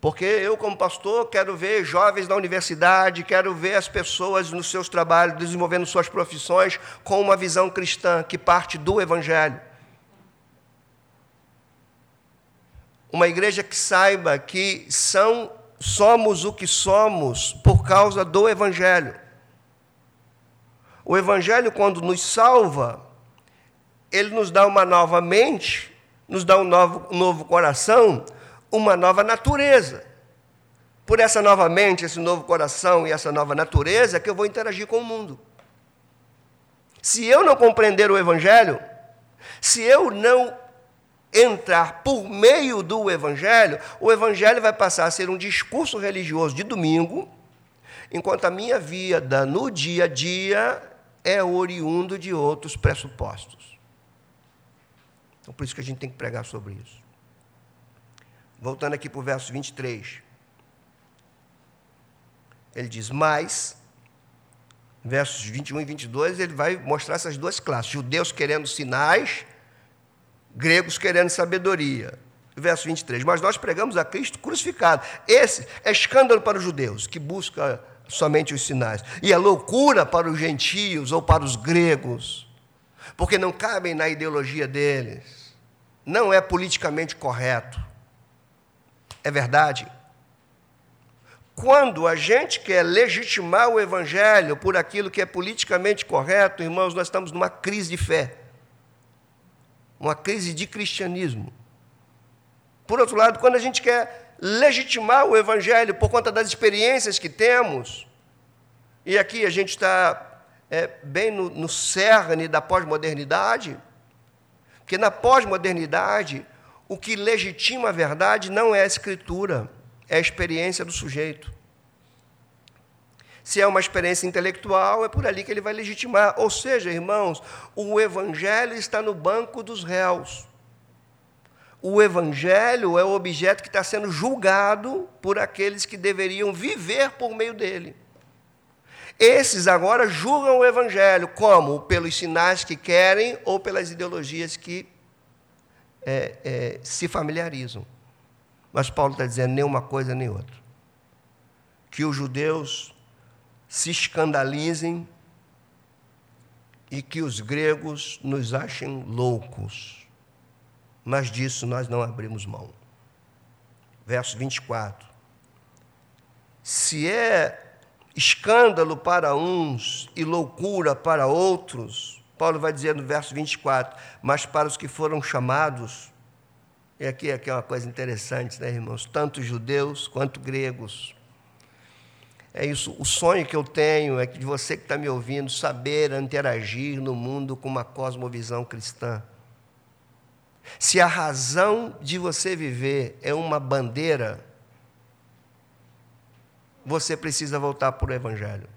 [SPEAKER 1] Porque eu, como pastor, quero ver jovens na universidade, quero ver as pessoas nos seus trabalhos, desenvolvendo suas profissões, com uma visão cristã que parte do Evangelho. Uma igreja que saiba que são, somos o que somos por causa do Evangelho. O Evangelho, quando nos salva, ele nos dá uma nova mente, nos dá um novo, um novo coração, uma nova natureza. Por essa nova mente, esse novo coração e essa nova natureza, é que eu vou interagir com o mundo. Se eu não compreender o Evangelho, se eu não entrar por meio do Evangelho, o Evangelho vai passar a ser um discurso religioso de domingo, enquanto a minha vida no dia a dia é oriundo de outros pressupostos. Então, por isso que a gente tem que pregar sobre isso. Voltando aqui para o verso 23. Ele diz: Mas, versos 21 e 22, ele vai mostrar essas duas classes: judeus querendo sinais, gregos querendo sabedoria. Verso 23. Mas nós pregamos a Cristo crucificado. Esse é escândalo para os judeus, que busca somente os sinais. E é loucura para os gentios ou para os gregos, porque não cabem na ideologia deles. Não é politicamente correto. É verdade? Quando a gente quer legitimar o evangelho por aquilo que é politicamente correto, irmãos, nós estamos numa crise de fé. Uma crise de cristianismo. Por outro lado, quando a gente quer legitimar o evangelho por conta das experiências que temos, e aqui a gente está é, bem no, no cerne da pós-modernidade, porque na pós-modernidade, o que legitima a verdade não é a escritura, é a experiência do sujeito. Se é uma experiência intelectual, é por ali que ele vai legitimar. Ou seja, irmãos, o evangelho está no banco dos réus. O evangelho é o objeto que está sendo julgado por aqueles que deveriam viver por meio dele. Esses agora julgam o evangelho como? Pelos sinais que querem ou pelas ideologias que é, é, se familiarizam. Mas Paulo está dizendo nem uma coisa nem outra. Que os judeus se escandalizem e que os gregos nos achem loucos. Mas disso nós não abrimos mão. Verso 24. Se é escândalo para uns e loucura para outros, Paulo vai dizer no verso 24: Mas para os que foram chamados, e aqui, aqui é uma coisa interessante, né, irmãos? Tanto judeus quanto gregos. É isso, o sonho que eu tenho é que de você que está me ouvindo, saber interagir no mundo com uma cosmovisão cristã. Se a razão de você viver é uma bandeira, você precisa voltar para o Evangelho.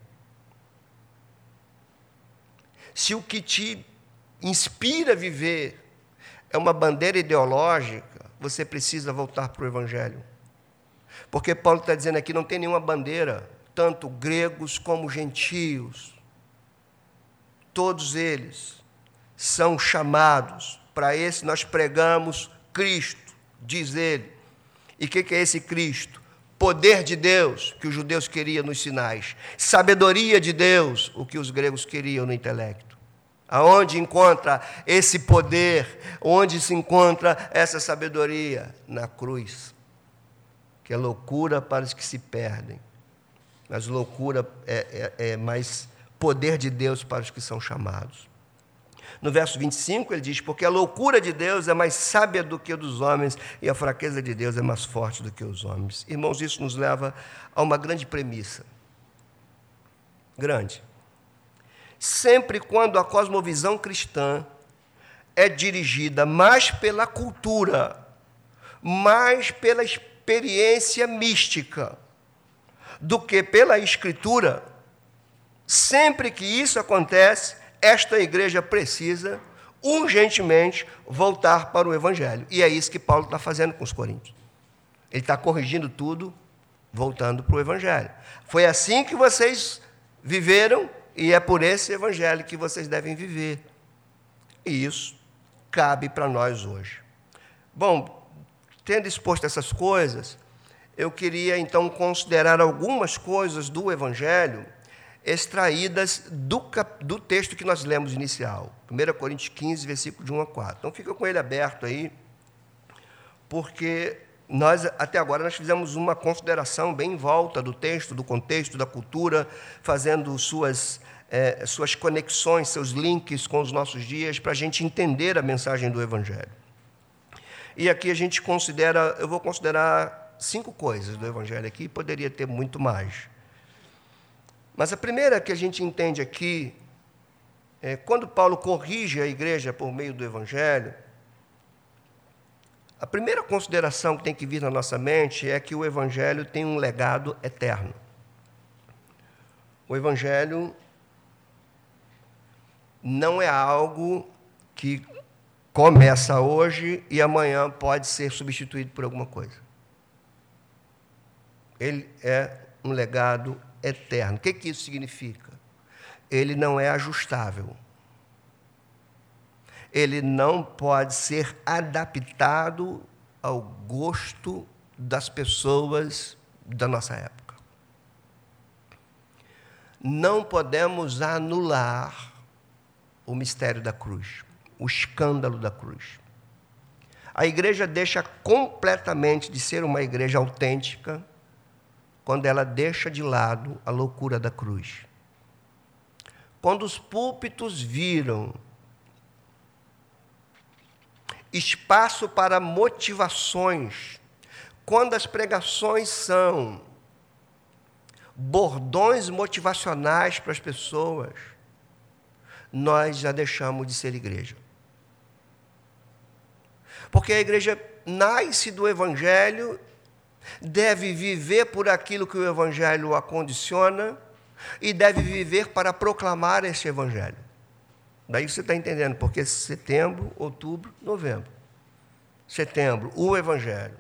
[SPEAKER 1] Se o que te inspira a viver é uma bandeira ideológica, você precisa voltar para o Evangelho. Porque Paulo está dizendo aqui: não tem nenhuma bandeira, tanto gregos como gentios, todos eles são chamados, para esse nós pregamos Cristo, diz ele. E o que, que é esse Cristo? Poder de Deus, que os judeus queriam nos sinais, sabedoria de Deus, o que os gregos queriam no intelecto. Aonde encontra esse poder? Onde se encontra essa sabedoria? Na cruz. Que é loucura para os que se perdem. Mas loucura é, é, é mais poder de Deus para os que são chamados. No verso 25 ele diz: Porque a loucura de Deus é mais sábia do que a dos homens, e a fraqueza de Deus é mais forte do que os homens. Irmãos, isso nos leva a uma grande premissa. Grande sempre quando a cosmovisão cristã é dirigida mais pela cultura, mais pela experiência mística, do que pela escritura, sempre que isso acontece, esta igreja precisa urgentemente voltar para o Evangelho. E é isso que Paulo está fazendo com os coríntios. Ele está corrigindo tudo, voltando para o Evangelho. Foi assim que vocês viveram e é por esse evangelho que vocês devem viver. E isso cabe para nós hoje. Bom, tendo exposto essas coisas, eu queria então considerar algumas coisas do evangelho extraídas do, do texto que nós lemos inicial, 1 Coríntios 15, versículo de 1 a 4. Então fica com ele aberto aí, porque nós até agora nós fizemos uma consideração bem em volta do texto, do contexto, da cultura, fazendo suas é, suas conexões, seus links com os nossos dias para a gente entender a mensagem do Evangelho. E aqui a gente considera, eu vou considerar cinco coisas do Evangelho aqui, poderia ter muito mais. Mas a primeira que a gente entende aqui é quando Paulo corrige a igreja por meio do Evangelho a primeira consideração que tem que vir na nossa mente é que o Evangelho tem um legado eterno. O Evangelho não é algo que começa hoje e amanhã pode ser substituído por alguma coisa. Ele é um legado eterno. O que, que isso significa? Ele não é ajustável ele não pode ser adaptado ao gosto das pessoas da nossa época. Não podemos anular o mistério da cruz, o escândalo da cruz. A igreja deixa completamente de ser uma igreja autêntica quando ela deixa de lado a loucura da cruz. Quando os púlpitos viram espaço para motivações. Quando as pregações são bordões motivacionais para as pessoas, nós já deixamos de ser igreja. Porque a igreja nasce do Evangelho, deve viver por aquilo que o Evangelho a condiciona e deve viver para proclamar esse Evangelho. Daí você está entendendo, porque setembro, outubro, novembro. Setembro, o Evangelho.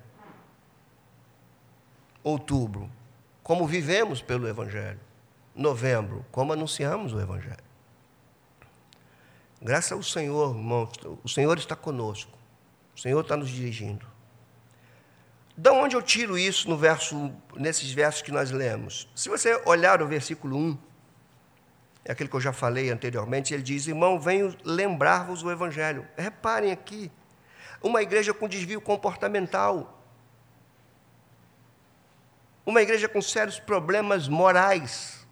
[SPEAKER 1] Outubro, como vivemos pelo Evangelho. Novembro, como anunciamos o Evangelho. Graças ao Senhor, irmãos, o Senhor está conosco. O Senhor está nos dirigindo. Da onde eu tiro isso no verso, nesses versos que nós lemos? Se você olhar o versículo 1, é aquele que eu já falei anteriormente, ele diz: Irmão, venho lembrar-vos o Evangelho. Reparem aqui, uma igreja com desvio comportamental, uma igreja com sérios problemas morais,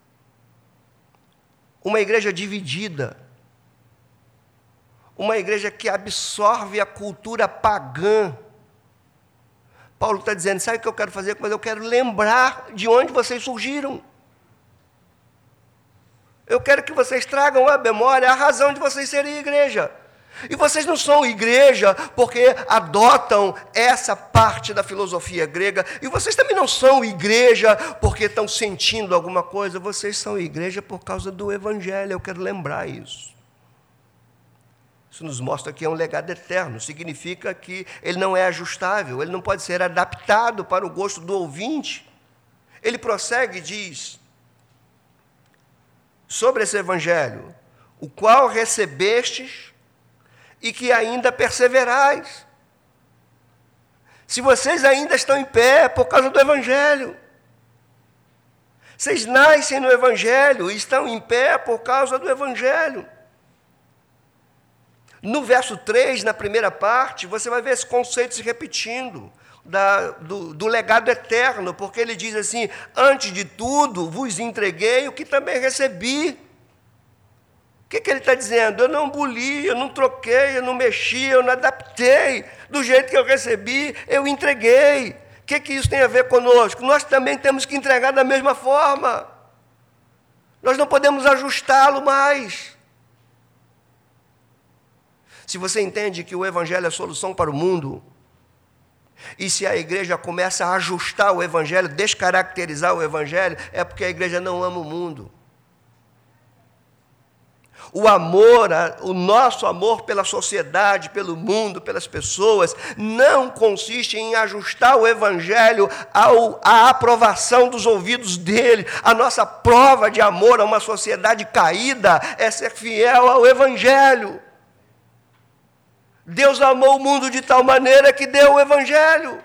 [SPEAKER 1] uma igreja dividida, uma igreja que absorve a cultura pagã. Paulo está dizendo: sabe o que eu quero fazer? Mas eu quero lembrar de onde vocês surgiram. Eu quero que vocês tragam à memória a razão de vocês serem igreja. E vocês não são igreja porque adotam essa parte da filosofia grega. E vocês também não são igreja porque estão sentindo alguma coisa. Vocês são igreja por causa do Evangelho. Eu quero lembrar isso. Isso nos mostra que é um legado eterno. Significa que ele não é ajustável, ele não pode ser adaptado para o gosto do ouvinte. Ele prossegue e diz: sobre esse evangelho, o qual recebestes e que ainda perseverais. Se vocês ainda estão em pé é por causa do evangelho. Vocês nascem no evangelho e estão em pé por causa do evangelho. No verso 3, na primeira parte, você vai ver esse conceito se repetindo da, do, do, legado eterno, porque ele diz assim: Antes de tudo vos entreguei o que também recebi. O que, que ele está dizendo? Eu não boli, eu não troquei, eu não mexi, eu não adaptei. Do jeito que eu recebi, eu entreguei. O que, que isso tem a ver conosco? Nós também temos que entregar da mesma forma. Nós não podemos ajustá-lo mais. Se você entende que o Evangelho é a solução para o mundo, e se a igreja começa a ajustar o evangelho, descaracterizar o evangelho, é porque a igreja não ama o mundo. O amor, o nosso amor pela sociedade, pelo mundo, pelas pessoas, não consiste em ajustar o Evangelho ao, à aprovação dos ouvidos dele. A nossa prova de amor a uma sociedade caída é ser fiel ao Evangelho. Deus amou o mundo de tal maneira que deu o Evangelho.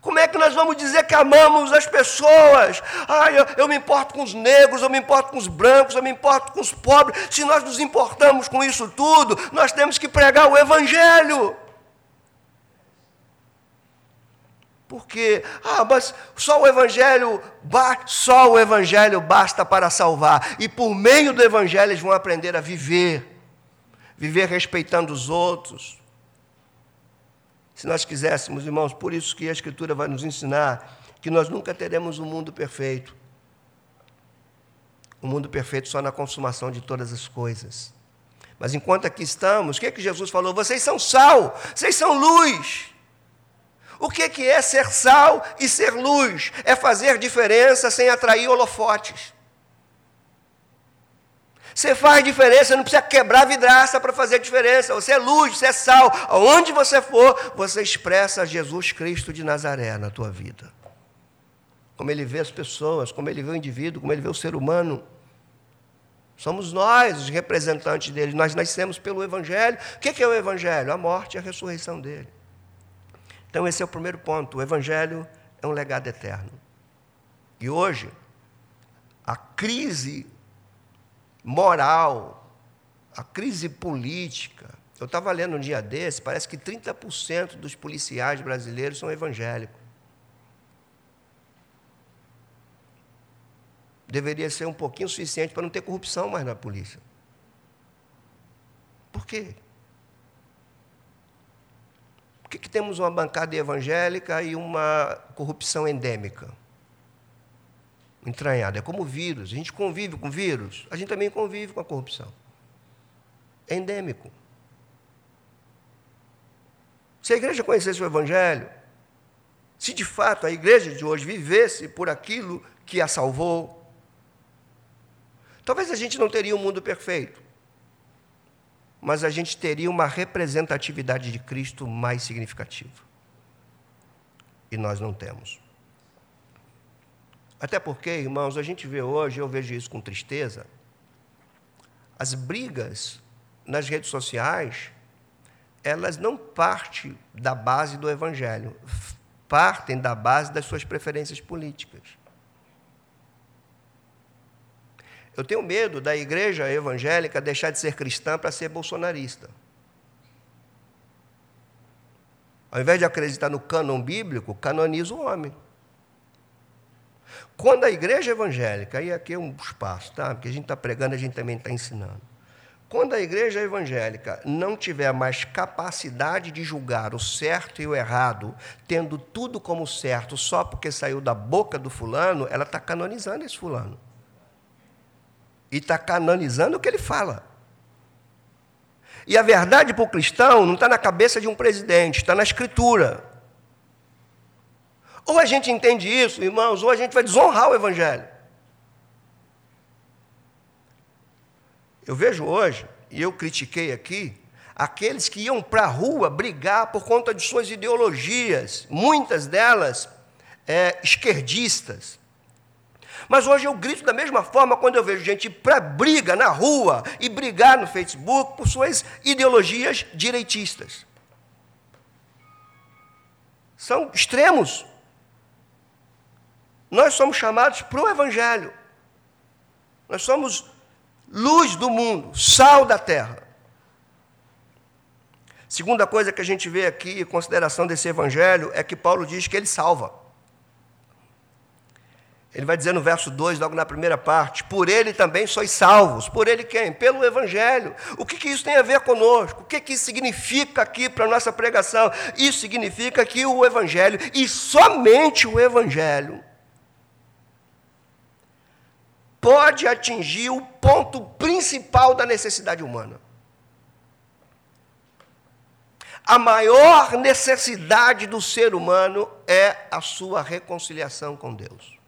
[SPEAKER 1] Como é que nós vamos dizer que amamos as pessoas? Ah, eu, eu, me importo com os negros, eu me importo com os brancos, eu me importo com os pobres. Se nós nos importamos com isso tudo, nós temos que pregar o Evangelho. Porque, ah, mas só o Evangelho, só o Evangelho basta para salvar. E por meio do Evangelho eles vão aprender a viver, viver respeitando os outros. Se nós quiséssemos, irmãos, por isso que a Escritura vai nos ensinar que nós nunca teremos um mundo perfeito. Um mundo perfeito só na consumação de todas as coisas. Mas enquanto aqui estamos, o que, é que Jesus falou? Vocês são sal, vocês são luz. O que é ser sal e ser luz? É fazer diferença sem atrair holofotes. Você faz diferença, não precisa quebrar vidraça para fazer diferença. Você é luz, você é sal. Aonde você for, você expressa Jesus Cristo de Nazaré na tua vida. Como ele vê as pessoas, como ele vê o indivíduo, como ele vê o ser humano. Somos nós os representantes dele. Nós nascemos pelo Evangelho. O que é o Evangelho? A morte e a ressurreição dele. Então, esse é o primeiro ponto. O Evangelho é um legado eterno. E hoje, a crise moral, a crise política. Eu estava lendo um dia desse, parece que 30% dos policiais brasileiros são evangélicos. Deveria ser um pouquinho suficiente para não ter corrupção mais na polícia. Por quê? Por que, que temos uma bancada evangélica e uma corrupção endêmica? Entranhada. É como vírus. A gente convive com vírus, a gente também convive com a corrupção. É endêmico. Se a igreja conhecesse o Evangelho, se de fato a igreja de hoje vivesse por aquilo que a salvou, talvez a gente não teria um mundo perfeito mas a gente teria uma representatividade de Cristo mais significativa. E nós não temos. Até porque, irmãos, a gente vê hoje, eu vejo isso com tristeza, as brigas nas redes sociais, elas não partem da base do Evangelho, partem da base das suas preferências políticas. Eu tenho medo da igreja evangélica deixar de ser cristã para ser bolsonarista. Ao invés de acreditar no cânon bíblico, canoniza o homem. Quando a igreja evangélica, e aqui é um espaço, tá? Porque a gente está pregando, a gente também está ensinando. Quando a igreja evangélica não tiver mais capacidade de julgar o certo e o errado, tendo tudo como certo só porque saiu da boca do fulano, ela está canonizando esse fulano e está canonizando o que ele fala. E a verdade para o cristão não está na cabeça de um presidente, está na escritura. Ou a gente entende isso, irmãos, ou a gente vai desonrar o Evangelho. Eu vejo hoje, e eu critiquei aqui, aqueles que iam para a rua brigar por conta de suas ideologias, muitas delas é, esquerdistas. Mas hoje eu grito da mesma forma quando eu vejo gente para briga na rua e brigar no Facebook por suas ideologias direitistas. São extremos. Nós somos chamados para o Evangelho. Nós somos luz do mundo, sal da terra. Segunda coisa que a gente vê aqui, em consideração desse Evangelho, é que Paulo diz que ele salva. Ele vai dizer no verso 2, logo na primeira parte: Por ele também sois salvos. Por ele quem? Pelo Evangelho. O que, que isso tem a ver conosco? O que, que isso significa aqui para a nossa pregação? Isso significa que o Evangelho, e somente o Evangelho, pode atingir o ponto principal da necessidade humana. A maior necessidade do ser humano é a sua reconciliação com Deus.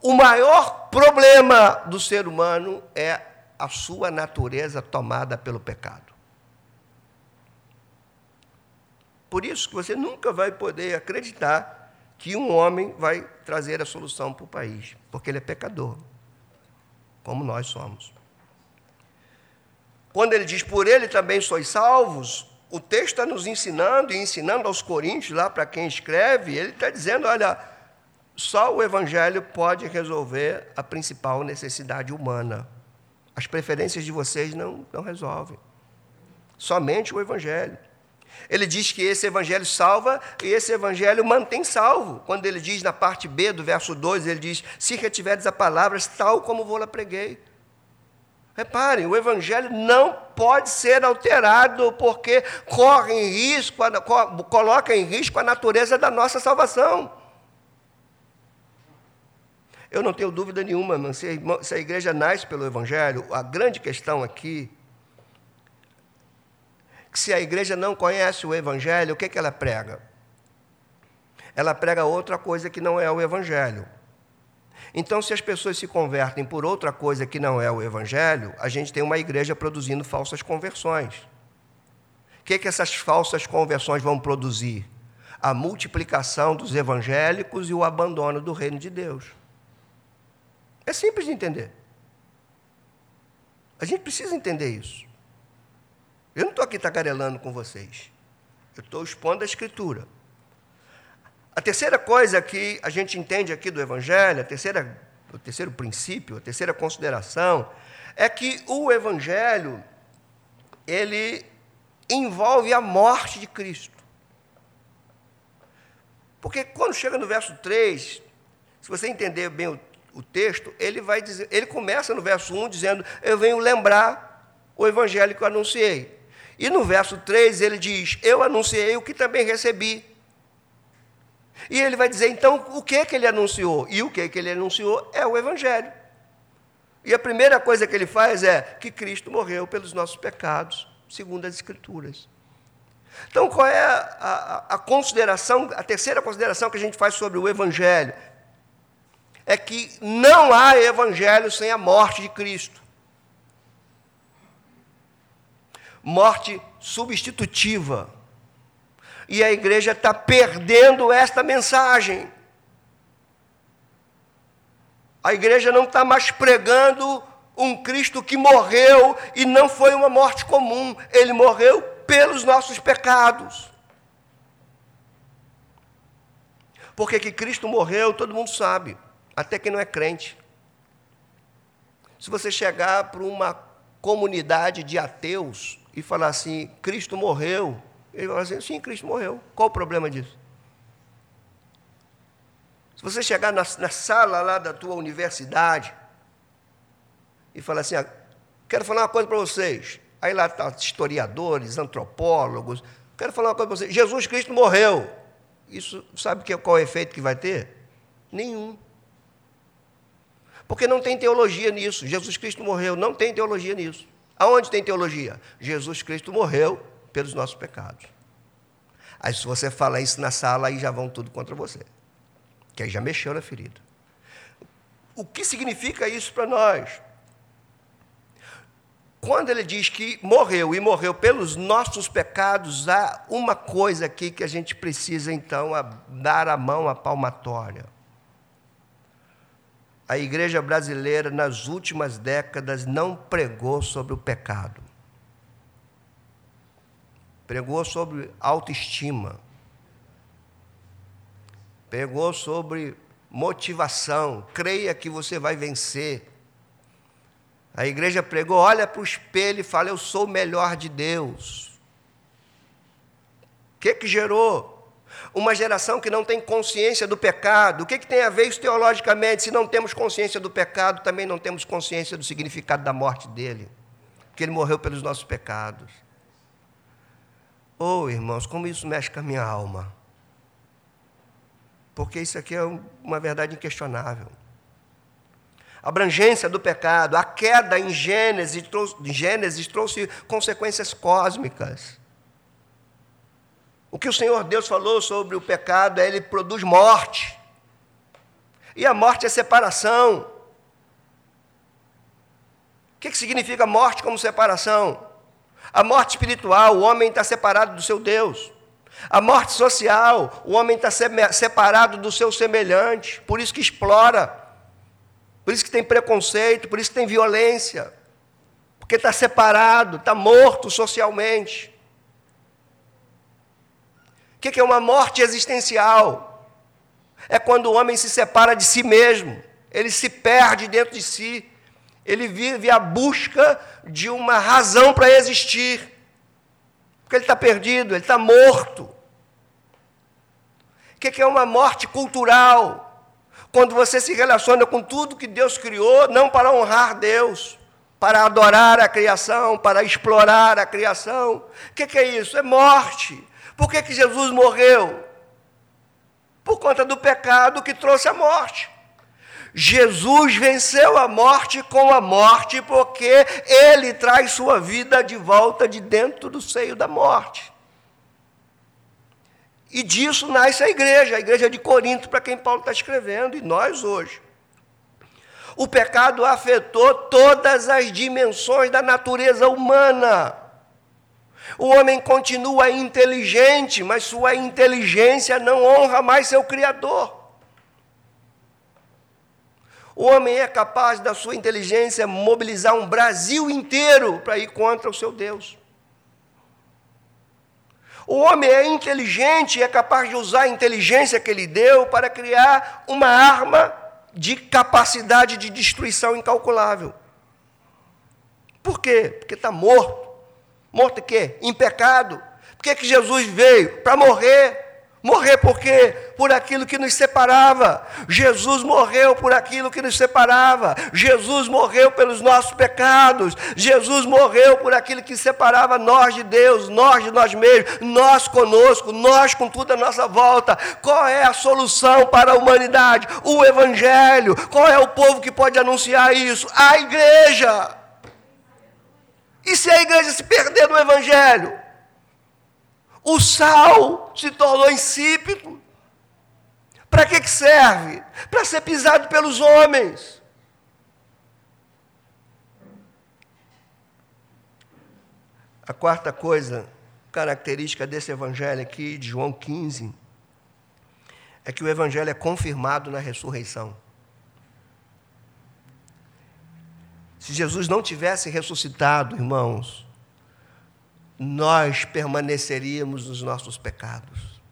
[SPEAKER 1] O maior problema do ser humano é a sua natureza tomada pelo pecado. Por isso que você nunca vai poder acreditar que um homem vai trazer a solução para o país, porque ele é pecador, como nós somos. Quando ele diz por ele também sois salvos, o texto está nos ensinando e ensinando aos coríntios, lá para quem escreve, ele está dizendo: olha, só o Evangelho pode resolver a principal necessidade humana. As preferências de vocês não, não resolvem. Somente o Evangelho. Ele diz que esse evangelho salva e esse evangelho mantém salvo. Quando ele diz na parte B do verso 2, ele diz: Se retiverdes a palavras tal como vou-la preguei. Reparem, o evangelho não pode ser alterado porque corre em risco, coloca em risco a natureza da nossa salvação. Eu não tenho dúvida nenhuma, se a igreja nasce pelo evangelho, a grande questão aqui que se a igreja não conhece o Evangelho, o que, que ela prega? Ela prega outra coisa que não é o Evangelho. Então, se as pessoas se convertem por outra coisa que não é o Evangelho, a gente tem uma igreja produzindo falsas conversões. O que, que essas falsas conversões vão produzir? A multiplicação dos evangélicos e o abandono do reino de Deus. É simples de entender. A gente precisa entender isso. Eu não estou aqui tagarelando com vocês. Eu estou expondo a Escritura. A terceira coisa que a gente entende aqui do Evangelho, a terceira, o terceiro princípio, a terceira consideração, é que o Evangelho, ele envolve a morte de Cristo. Porque quando chega no verso 3, se você entender bem o, o texto, ele vai dizer, ele começa no verso 1 dizendo: Eu venho lembrar o evangelho que eu anunciei. E no verso 3 ele diz: Eu anunciei o que também recebi. E ele vai dizer então o que que ele anunciou? E o que que ele anunciou é o evangelho. E a primeira coisa que ele faz é que Cristo morreu pelos nossos pecados, segundo as escrituras. Então, qual é a, a, a consideração, a terceira consideração que a gente faz sobre o evangelho? É que não há evangelho sem a morte de Cristo. Morte substitutiva. E a igreja está perdendo esta mensagem. A igreja não está mais pregando um Cristo que morreu e não foi uma morte comum, ele morreu pelos nossos pecados. Porque que Cristo morreu, todo mundo sabe, até quem não é crente. Se você chegar para uma comunidade de ateus, e falar assim: Cristo morreu. Ele vai assim: sim, Cristo morreu. Qual o problema disso? Se você chegar na, na sala lá da tua universidade e falar assim: ah, quero falar uma coisa para vocês. Aí lá estão tá historiadores, antropólogos. Quero falar uma coisa para vocês. Jesus Cristo morreu. Isso, sabe que, qual é o efeito que vai ter? Nenhum. Porque não tem teologia nisso. Jesus Cristo morreu, não tem teologia nisso. Aonde tem teologia? Jesus Cristo morreu pelos nossos pecados. Aí, se você fala isso na sala, aí já vão tudo contra você. Que aí já mexeu na ferida. O que significa isso para nós? Quando ele diz que morreu e morreu pelos nossos pecados, há uma coisa aqui que a gente precisa então dar a mão à palmatória a igreja brasileira, nas últimas décadas, não pregou sobre o pecado. Pregou sobre autoestima. Pregou sobre motivação. Creia que você vai vencer. A igreja pregou: olha para o espelho e fala, eu sou o melhor de Deus. O que, que gerou? Uma geração que não tem consciência do pecado. O que, que tem a ver isso teologicamente? Se não temos consciência do pecado, também não temos consciência do significado da morte dele, que ele morreu pelos nossos pecados. Oh, irmãos, como isso mexe com a minha alma. Porque isso aqui é uma verdade inquestionável. A abrangência do pecado, a queda em Gênesis, Gênesis trouxe consequências cósmicas. O que o Senhor Deus falou sobre o pecado é ele produz morte. E a morte é separação. O que, que significa morte como separação? A morte espiritual, o homem está separado do seu Deus. A morte social, o homem está separado do seu semelhante, por isso que explora, por isso que tem preconceito, por isso que tem violência, porque está separado, está morto socialmente que, que é uma morte existencial? É quando o homem se separa de si mesmo, ele se perde dentro de si, ele vive à busca de uma razão para existir. Porque ele está perdido, ele está morto. O que é uma morte cultural? Quando você se relaciona com tudo que Deus criou, não para honrar Deus, para adorar a criação, para explorar a criação. O que é isso? É morte. Por que, que Jesus morreu? Por conta do pecado que trouxe a morte. Jesus venceu a morte com a morte, porque ele traz sua vida de volta de dentro do seio da morte. E disso nasce a igreja, a igreja de Corinto, para quem Paulo está escrevendo, e nós hoje. O pecado afetou todas as dimensões da natureza humana. O homem continua inteligente, mas sua inteligência não honra mais seu Criador. O homem é capaz, da sua inteligência, mobilizar um Brasil inteiro para ir contra o seu Deus. O homem é inteligente e é capaz de usar a inteligência que ele deu para criar uma arma de capacidade de destruição incalculável. Por quê? Porque está morto. Morto em quê? Em pecado. Por que, que Jesus veio? Para morrer. Morrer por quê? Por aquilo que nos separava. Jesus morreu por aquilo que nos separava. Jesus morreu pelos nossos pecados. Jesus morreu por aquilo que separava nós de Deus, nós de nós mesmos, nós conosco, nós com tudo à nossa volta. Qual é a solução para a humanidade? O Evangelho. Qual é o povo que pode anunciar isso? A igreja. E se a igreja se perder no Evangelho? O sal se tornou insípido. Para que, que serve? Para ser pisado pelos homens. A quarta coisa, característica desse evangelho aqui, de João 15, é que o evangelho é confirmado na ressurreição. Se Jesus não tivesse ressuscitado, irmãos, nós permaneceríamos nos nossos pecados.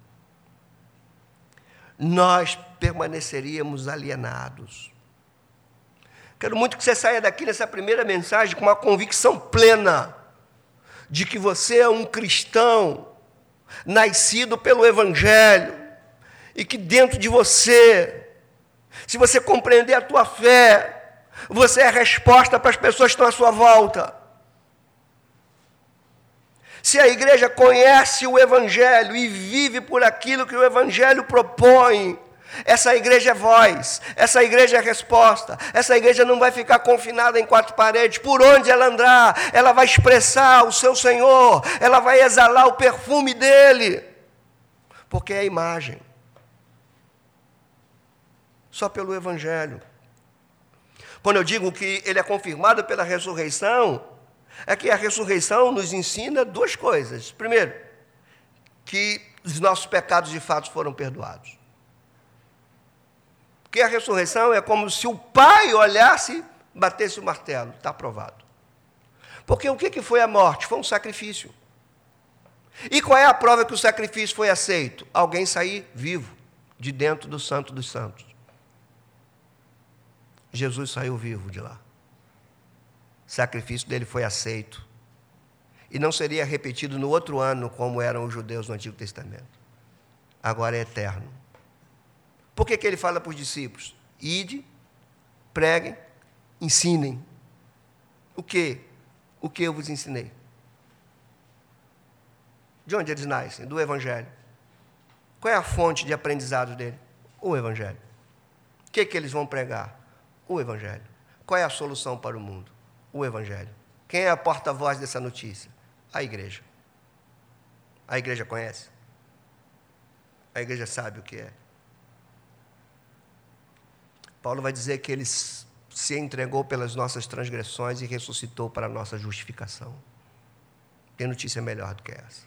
[SPEAKER 1] Nós permaneceríamos alienados. Quero muito que você saia daqui nessa primeira mensagem com uma convicção plena de que você é um cristão nascido pelo Evangelho e que dentro de você, se você compreender a tua fé, você é a resposta para as pessoas que estão à sua volta. Se a igreja conhece o Evangelho e vive por aquilo que o Evangelho propõe, essa igreja é voz, essa igreja é resposta, essa igreja não vai ficar confinada em quatro paredes, por onde ela andar, ela vai expressar o seu Senhor, ela vai exalar o perfume dele, porque é a imagem. Só pelo Evangelho. Quando eu digo que ele é confirmado pela ressurreição, é que a ressurreição nos ensina duas coisas. Primeiro, que os nossos pecados de fato foram perdoados. Porque a ressurreição é como se o pai olhasse, batesse o martelo, está aprovado. Porque o que foi a morte? Foi um sacrifício. E qual é a prova que o sacrifício foi aceito? Alguém sair vivo de dentro do Santo dos Santos. Jesus saiu vivo de lá sacrifício dele foi aceito. E não seria repetido no outro ano, como eram os judeus no Antigo Testamento. Agora é eterno. Por que, que ele fala para os discípulos? Ide, preguem, ensinem. O que? O que eu vos ensinei? De onde eles nascem? Do Evangelho. Qual é a fonte de aprendizado dele? O Evangelho. O que, que eles vão pregar? O Evangelho. Qual é a solução para o mundo? o Evangelho. Quem é a porta-voz dessa notícia? A igreja. A igreja conhece? A igreja sabe o que é. Paulo vai dizer que ele se entregou pelas nossas transgressões e ressuscitou para a nossa justificação. Tem notícia melhor do que essa.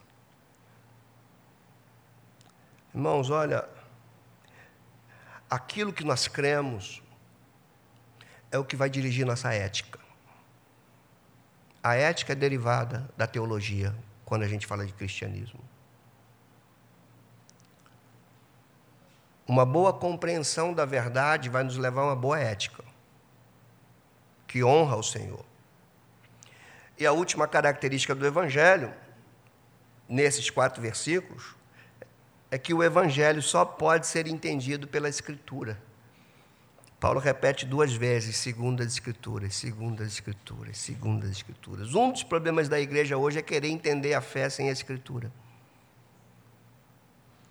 [SPEAKER 1] Irmãos, olha, aquilo que nós cremos é o que vai dirigir nossa ética. A ética é derivada da teologia, quando a gente fala de cristianismo. Uma boa compreensão da verdade vai nos levar a uma boa ética, que honra o Senhor. E a última característica do Evangelho nesses quatro versículos é que o Evangelho só pode ser entendido pela Escritura. Paulo repete duas vezes, segundo as Escrituras, segundo as Escrituras, segundo as Escrituras. Um dos problemas da igreja hoje é querer entender a fé sem a Escritura.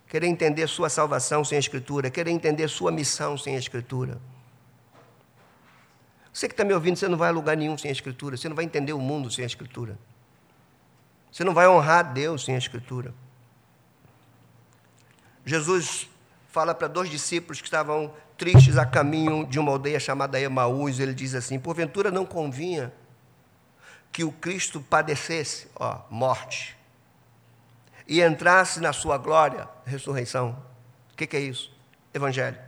[SPEAKER 1] Querer entender sua salvação sem a Escritura, querer entender sua missão sem a Escritura. Você que está me ouvindo, você não vai a lugar nenhum sem a Escritura, você não vai entender o mundo sem a Escritura. Você não vai honrar Deus sem a Escritura. Jesus fala para dois discípulos que estavam tristes a caminho de uma aldeia chamada Emaús, ele diz assim: Porventura não convinha que o Cristo padecesse, ó, morte, e entrasse na sua glória, ressurreição. O que, que é isso? Evangelho.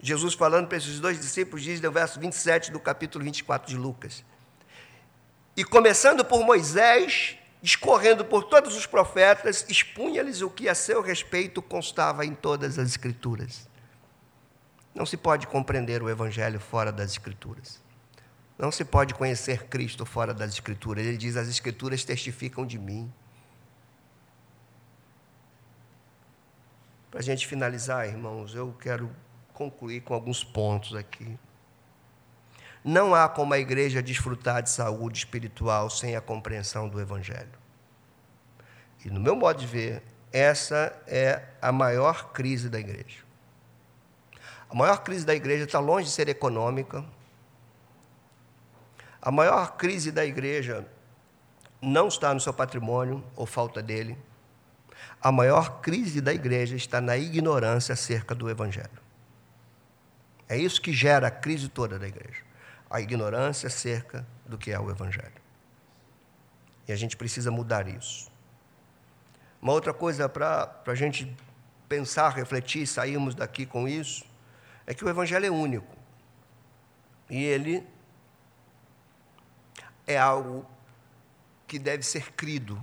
[SPEAKER 1] Jesus falando para esses dois discípulos, diz no verso 27 do capítulo 24 de Lucas. E começando por Moisés discorrendo por todos os profetas, expunha-lhes o que a seu respeito constava em todas as Escrituras. Não se pode compreender o Evangelho fora das Escrituras. Não se pode conhecer Cristo fora das Escrituras. Ele diz: as Escrituras testificam de mim. Para a gente finalizar, irmãos, eu quero concluir com alguns pontos aqui. Não há como a igreja desfrutar de saúde espiritual sem a compreensão do Evangelho. E, no meu modo de ver, essa é a maior crise da igreja. A maior crise da igreja está longe de ser econômica. A maior crise da igreja não está no seu patrimônio ou falta dele. A maior crise da igreja está na ignorância acerca do Evangelho. É isso que gera a crise toda da igreja a ignorância acerca do que é o Evangelho. E a gente precisa mudar isso. Uma outra coisa para a gente pensar, refletir, sairmos daqui com isso, é que o Evangelho é único. E ele é algo que deve ser crido.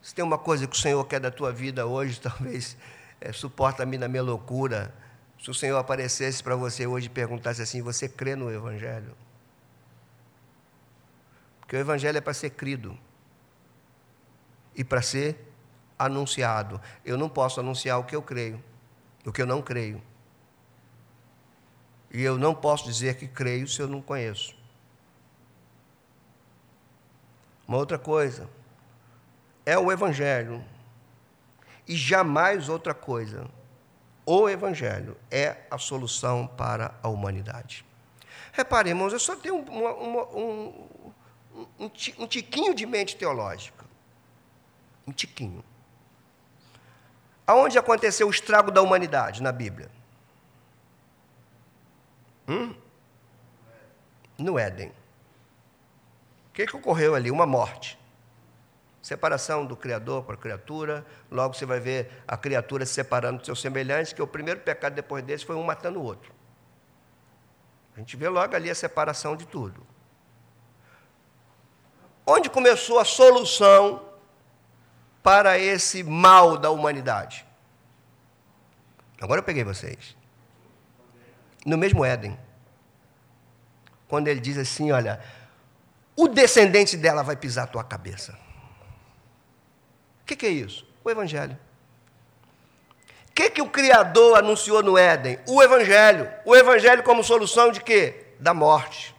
[SPEAKER 1] Se tem uma coisa que o Senhor quer da tua vida hoje, talvez é, suporta-me na minha loucura, se o Senhor aparecesse para você hoje e perguntasse assim: Você crê no Evangelho? Porque o Evangelho é para ser crido e para ser anunciado. Eu não posso anunciar o que eu creio, o que eu não creio. E eu não posso dizer que creio se eu não conheço. Uma outra coisa é o Evangelho e jamais outra coisa o Evangelho é a solução para a humanidade. Repare, irmãos, eu só tenho uma, uma, um, um, um tiquinho de mente teológica. Um tiquinho. Aonde aconteceu o estrago da humanidade na Bíblia? Hum? No Éden. O que, que ocorreu ali? Uma morte. Separação do Criador para a criatura, logo você vai ver a criatura se separando dos seus semelhantes, que o primeiro pecado depois desse foi um matando o outro. A gente vê logo ali a separação de tudo. Onde começou a solução para esse mal da humanidade? Agora eu peguei vocês. No mesmo Éden. Quando ele diz assim: Olha, o descendente dela vai pisar a tua cabeça que, que é isso? O Evangelho. O que, que o Criador anunciou no Éden? O Evangelho. O Evangelho como solução de quê? Da morte.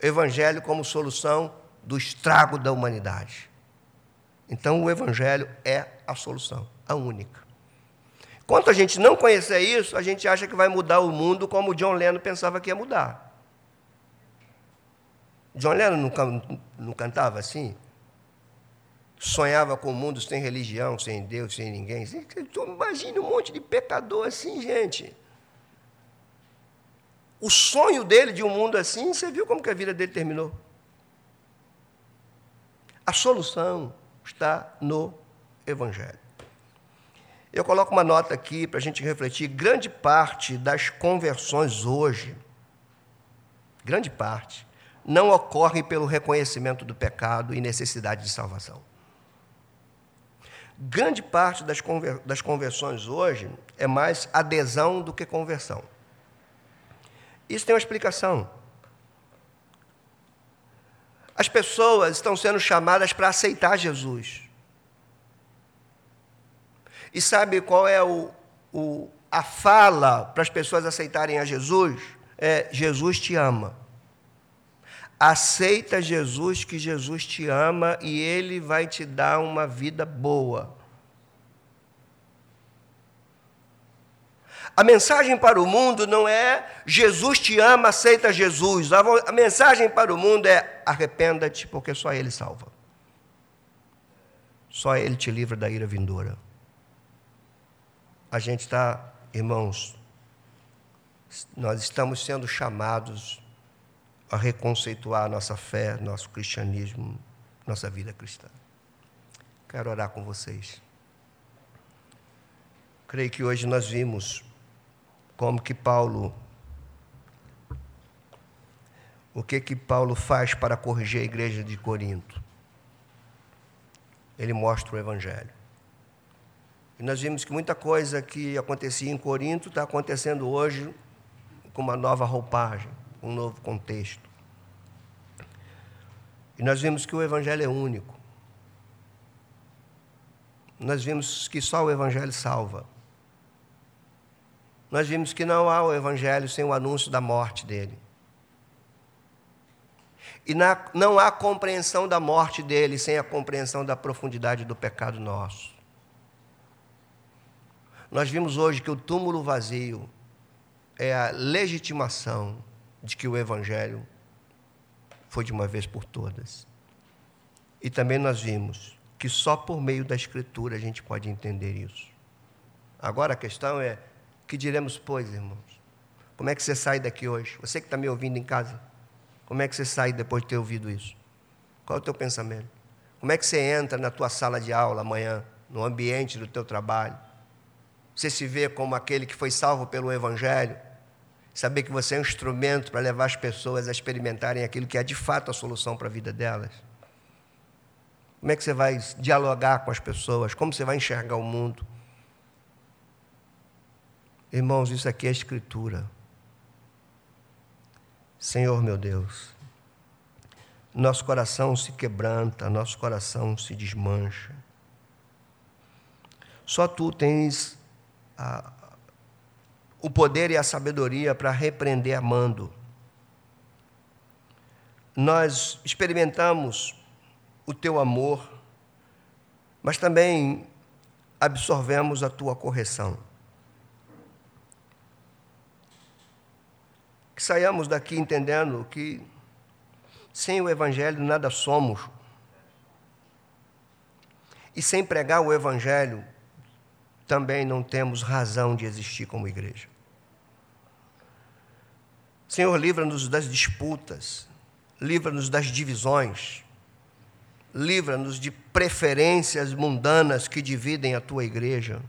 [SPEAKER 1] O Evangelho como solução do estrago da humanidade. Então, o Evangelho é a solução, a única. Quanto a gente não conhecer isso, a gente acha que vai mudar o mundo como John Lennon pensava que ia mudar. John Lennon não, não cantava assim? sonhava com o um mundo sem religião, sem Deus, sem ninguém. Imagine um monte de pecador assim, gente. O sonho dele de um mundo assim, você viu como que a vida dele terminou? A solução está no Evangelho. Eu coloco uma nota aqui para a gente refletir. Grande parte das conversões hoje, grande parte, não ocorre pelo reconhecimento do pecado e necessidade de salvação. Grande parte das, conver das conversões hoje é mais adesão do que conversão. Isso tem uma explicação. As pessoas estão sendo chamadas para aceitar Jesus. E sabe qual é o, o, a fala para as pessoas aceitarem a Jesus? É: Jesus te ama. Aceita Jesus, que Jesus te ama e ele vai te dar uma vida boa. A mensagem para o mundo não é Jesus te ama, aceita Jesus. A, mensagem para o mundo é arrependa-te, porque só Ele salva. Só Ele te livra da ira vindoura. A gente está, irmãos, nós estamos sendo chamados a reconceituar nossa fé, nosso cristianismo, nossa vida cristã. Quero orar com vocês. Creio que hoje nós vimos como que Paulo o que que Paulo faz para corrigir a igreja de Corinto? Ele mostra o evangelho. E nós vimos que muita coisa que acontecia em Corinto está acontecendo hoje com uma nova roupagem, um novo contexto. E nós vimos que o evangelho é único. Nós vimos que só o evangelho salva nós vimos que não há o Evangelho sem o anúncio da morte dele. E na, não há compreensão da morte dele sem a compreensão da profundidade do pecado nosso. Nós vimos hoje que o túmulo vazio é a legitimação de que o Evangelho foi de uma vez por todas. E também nós vimos que só por meio da Escritura a gente pode entender isso. Agora a questão é que diremos, pois, irmãos? Como é que você sai daqui hoje? Você que está me ouvindo em casa, como é que você sai depois de ter ouvido isso? Qual é o teu pensamento? Como é que você entra na tua sala de aula amanhã, no ambiente do teu trabalho? Você se vê como aquele que foi salvo pelo Evangelho? Saber que você é um instrumento para levar as pessoas a experimentarem aquilo que é de fato a solução para a vida delas? Como é que você vai dialogar com as pessoas? Como você vai enxergar o mundo? Irmãos, isso aqui é Escritura. Senhor meu Deus, nosso coração se quebranta, nosso coração se desmancha. Só tu tens a, o poder e a sabedoria para repreender amando. Nós experimentamos o teu amor, mas também absorvemos a tua correção. Que saiamos daqui entendendo que sem o Evangelho nada somos. E sem pregar o Evangelho também não temos razão de existir como igreja. Senhor, livra-nos das disputas, livra-nos das divisões, livra-nos de preferências mundanas que dividem a tua igreja.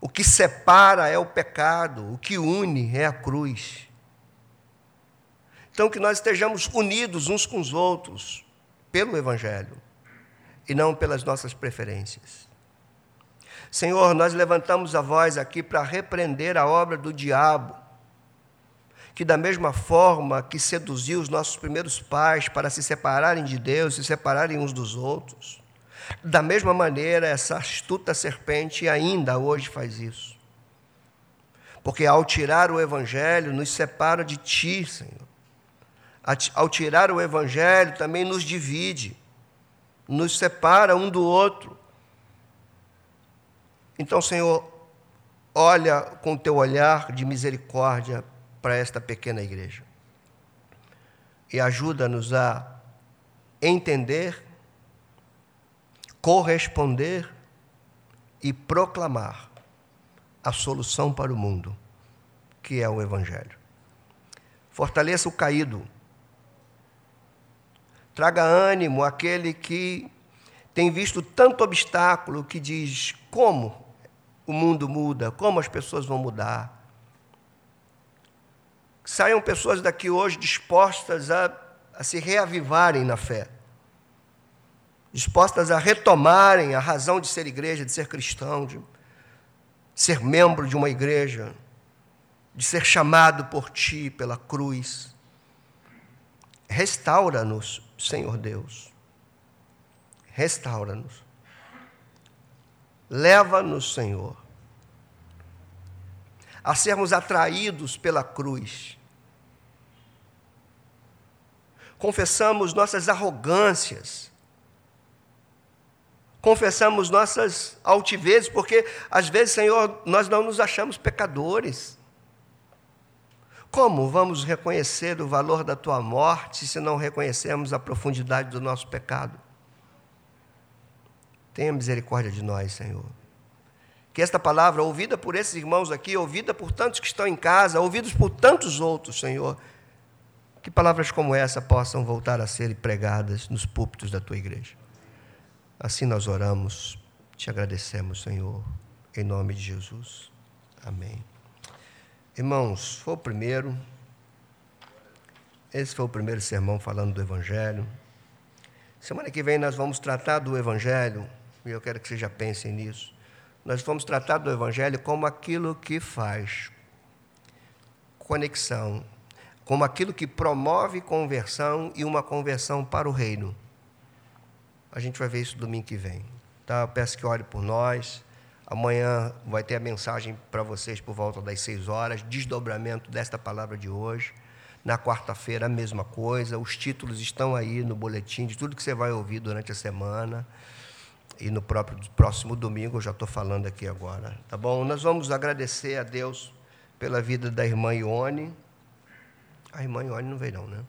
[SPEAKER 1] O que separa é o pecado, o que une é a cruz. Então, que nós estejamos unidos uns com os outros pelo Evangelho e não pelas nossas preferências. Senhor, nós levantamos a voz aqui para repreender a obra do diabo, que da mesma forma que seduziu os nossos primeiros pais para se separarem de Deus, se separarem uns dos outros, da mesma maneira, essa astuta serpente ainda hoje faz isso. Porque ao tirar o Evangelho, nos separa de Ti, Senhor. Ao tirar o Evangelho, também nos divide, nos separa um do outro. Então, Senhor, olha com teu olhar de misericórdia para esta pequena igreja. E ajuda-nos a entender corresponder e proclamar a solução para o mundo, que é o Evangelho. Fortaleça o caído. Traga ânimo àquele que tem visto tanto obstáculo que diz como o mundo muda, como as pessoas vão mudar. Saiam pessoas daqui hoje dispostas a, a se reavivarem na fé dispostas a retomarem a razão de ser igreja, de ser cristão, de ser membro de uma igreja, de ser chamado por ti pela cruz. Restaura-nos, Senhor Deus. Restaura-nos. Leva-nos, Senhor, a sermos atraídos pela cruz. Confessamos nossas arrogâncias, confessamos nossas altivezes, porque às vezes, Senhor, nós não nos achamos pecadores. Como vamos reconhecer o valor da tua morte se não reconhecermos a profundidade do nosso pecado? Tenha misericórdia de nós, Senhor. Que esta palavra, ouvida por esses irmãos aqui, ouvida por tantos que estão em casa, ouvidos por tantos outros, Senhor, que palavras como essa possam voltar a ser pregadas nos púlpitos da tua igreja. Assim nós oramos, te agradecemos, Senhor, em nome de Jesus. Amém. Irmãos, foi o primeiro. Esse foi o primeiro sermão falando do Evangelho. Semana que vem nós vamos tratar do Evangelho, e eu quero que vocês já pensem nisso. Nós vamos tratar do Evangelho como aquilo que faz conexão, como aquilo que promove conversão e uma conversão para o reino. A gente vai ver isso domingo que vem. Tá? Eu peço que ore por nós. Amanhã vai ter a mensagem para vocês por volta das seis horas, desdobramento desta palavra de hoje. Na quarta-feira, a mesma coisa. Os títulos estão aí no boletim de tudo que você vai ouvir durante a semana. E no próprio próximo domingo, eu já estou falando aqui agora. Tá bom? Nós vamos agradecer a Deus pela vida da irmã Ione. A irmã Ione não veio, não, né?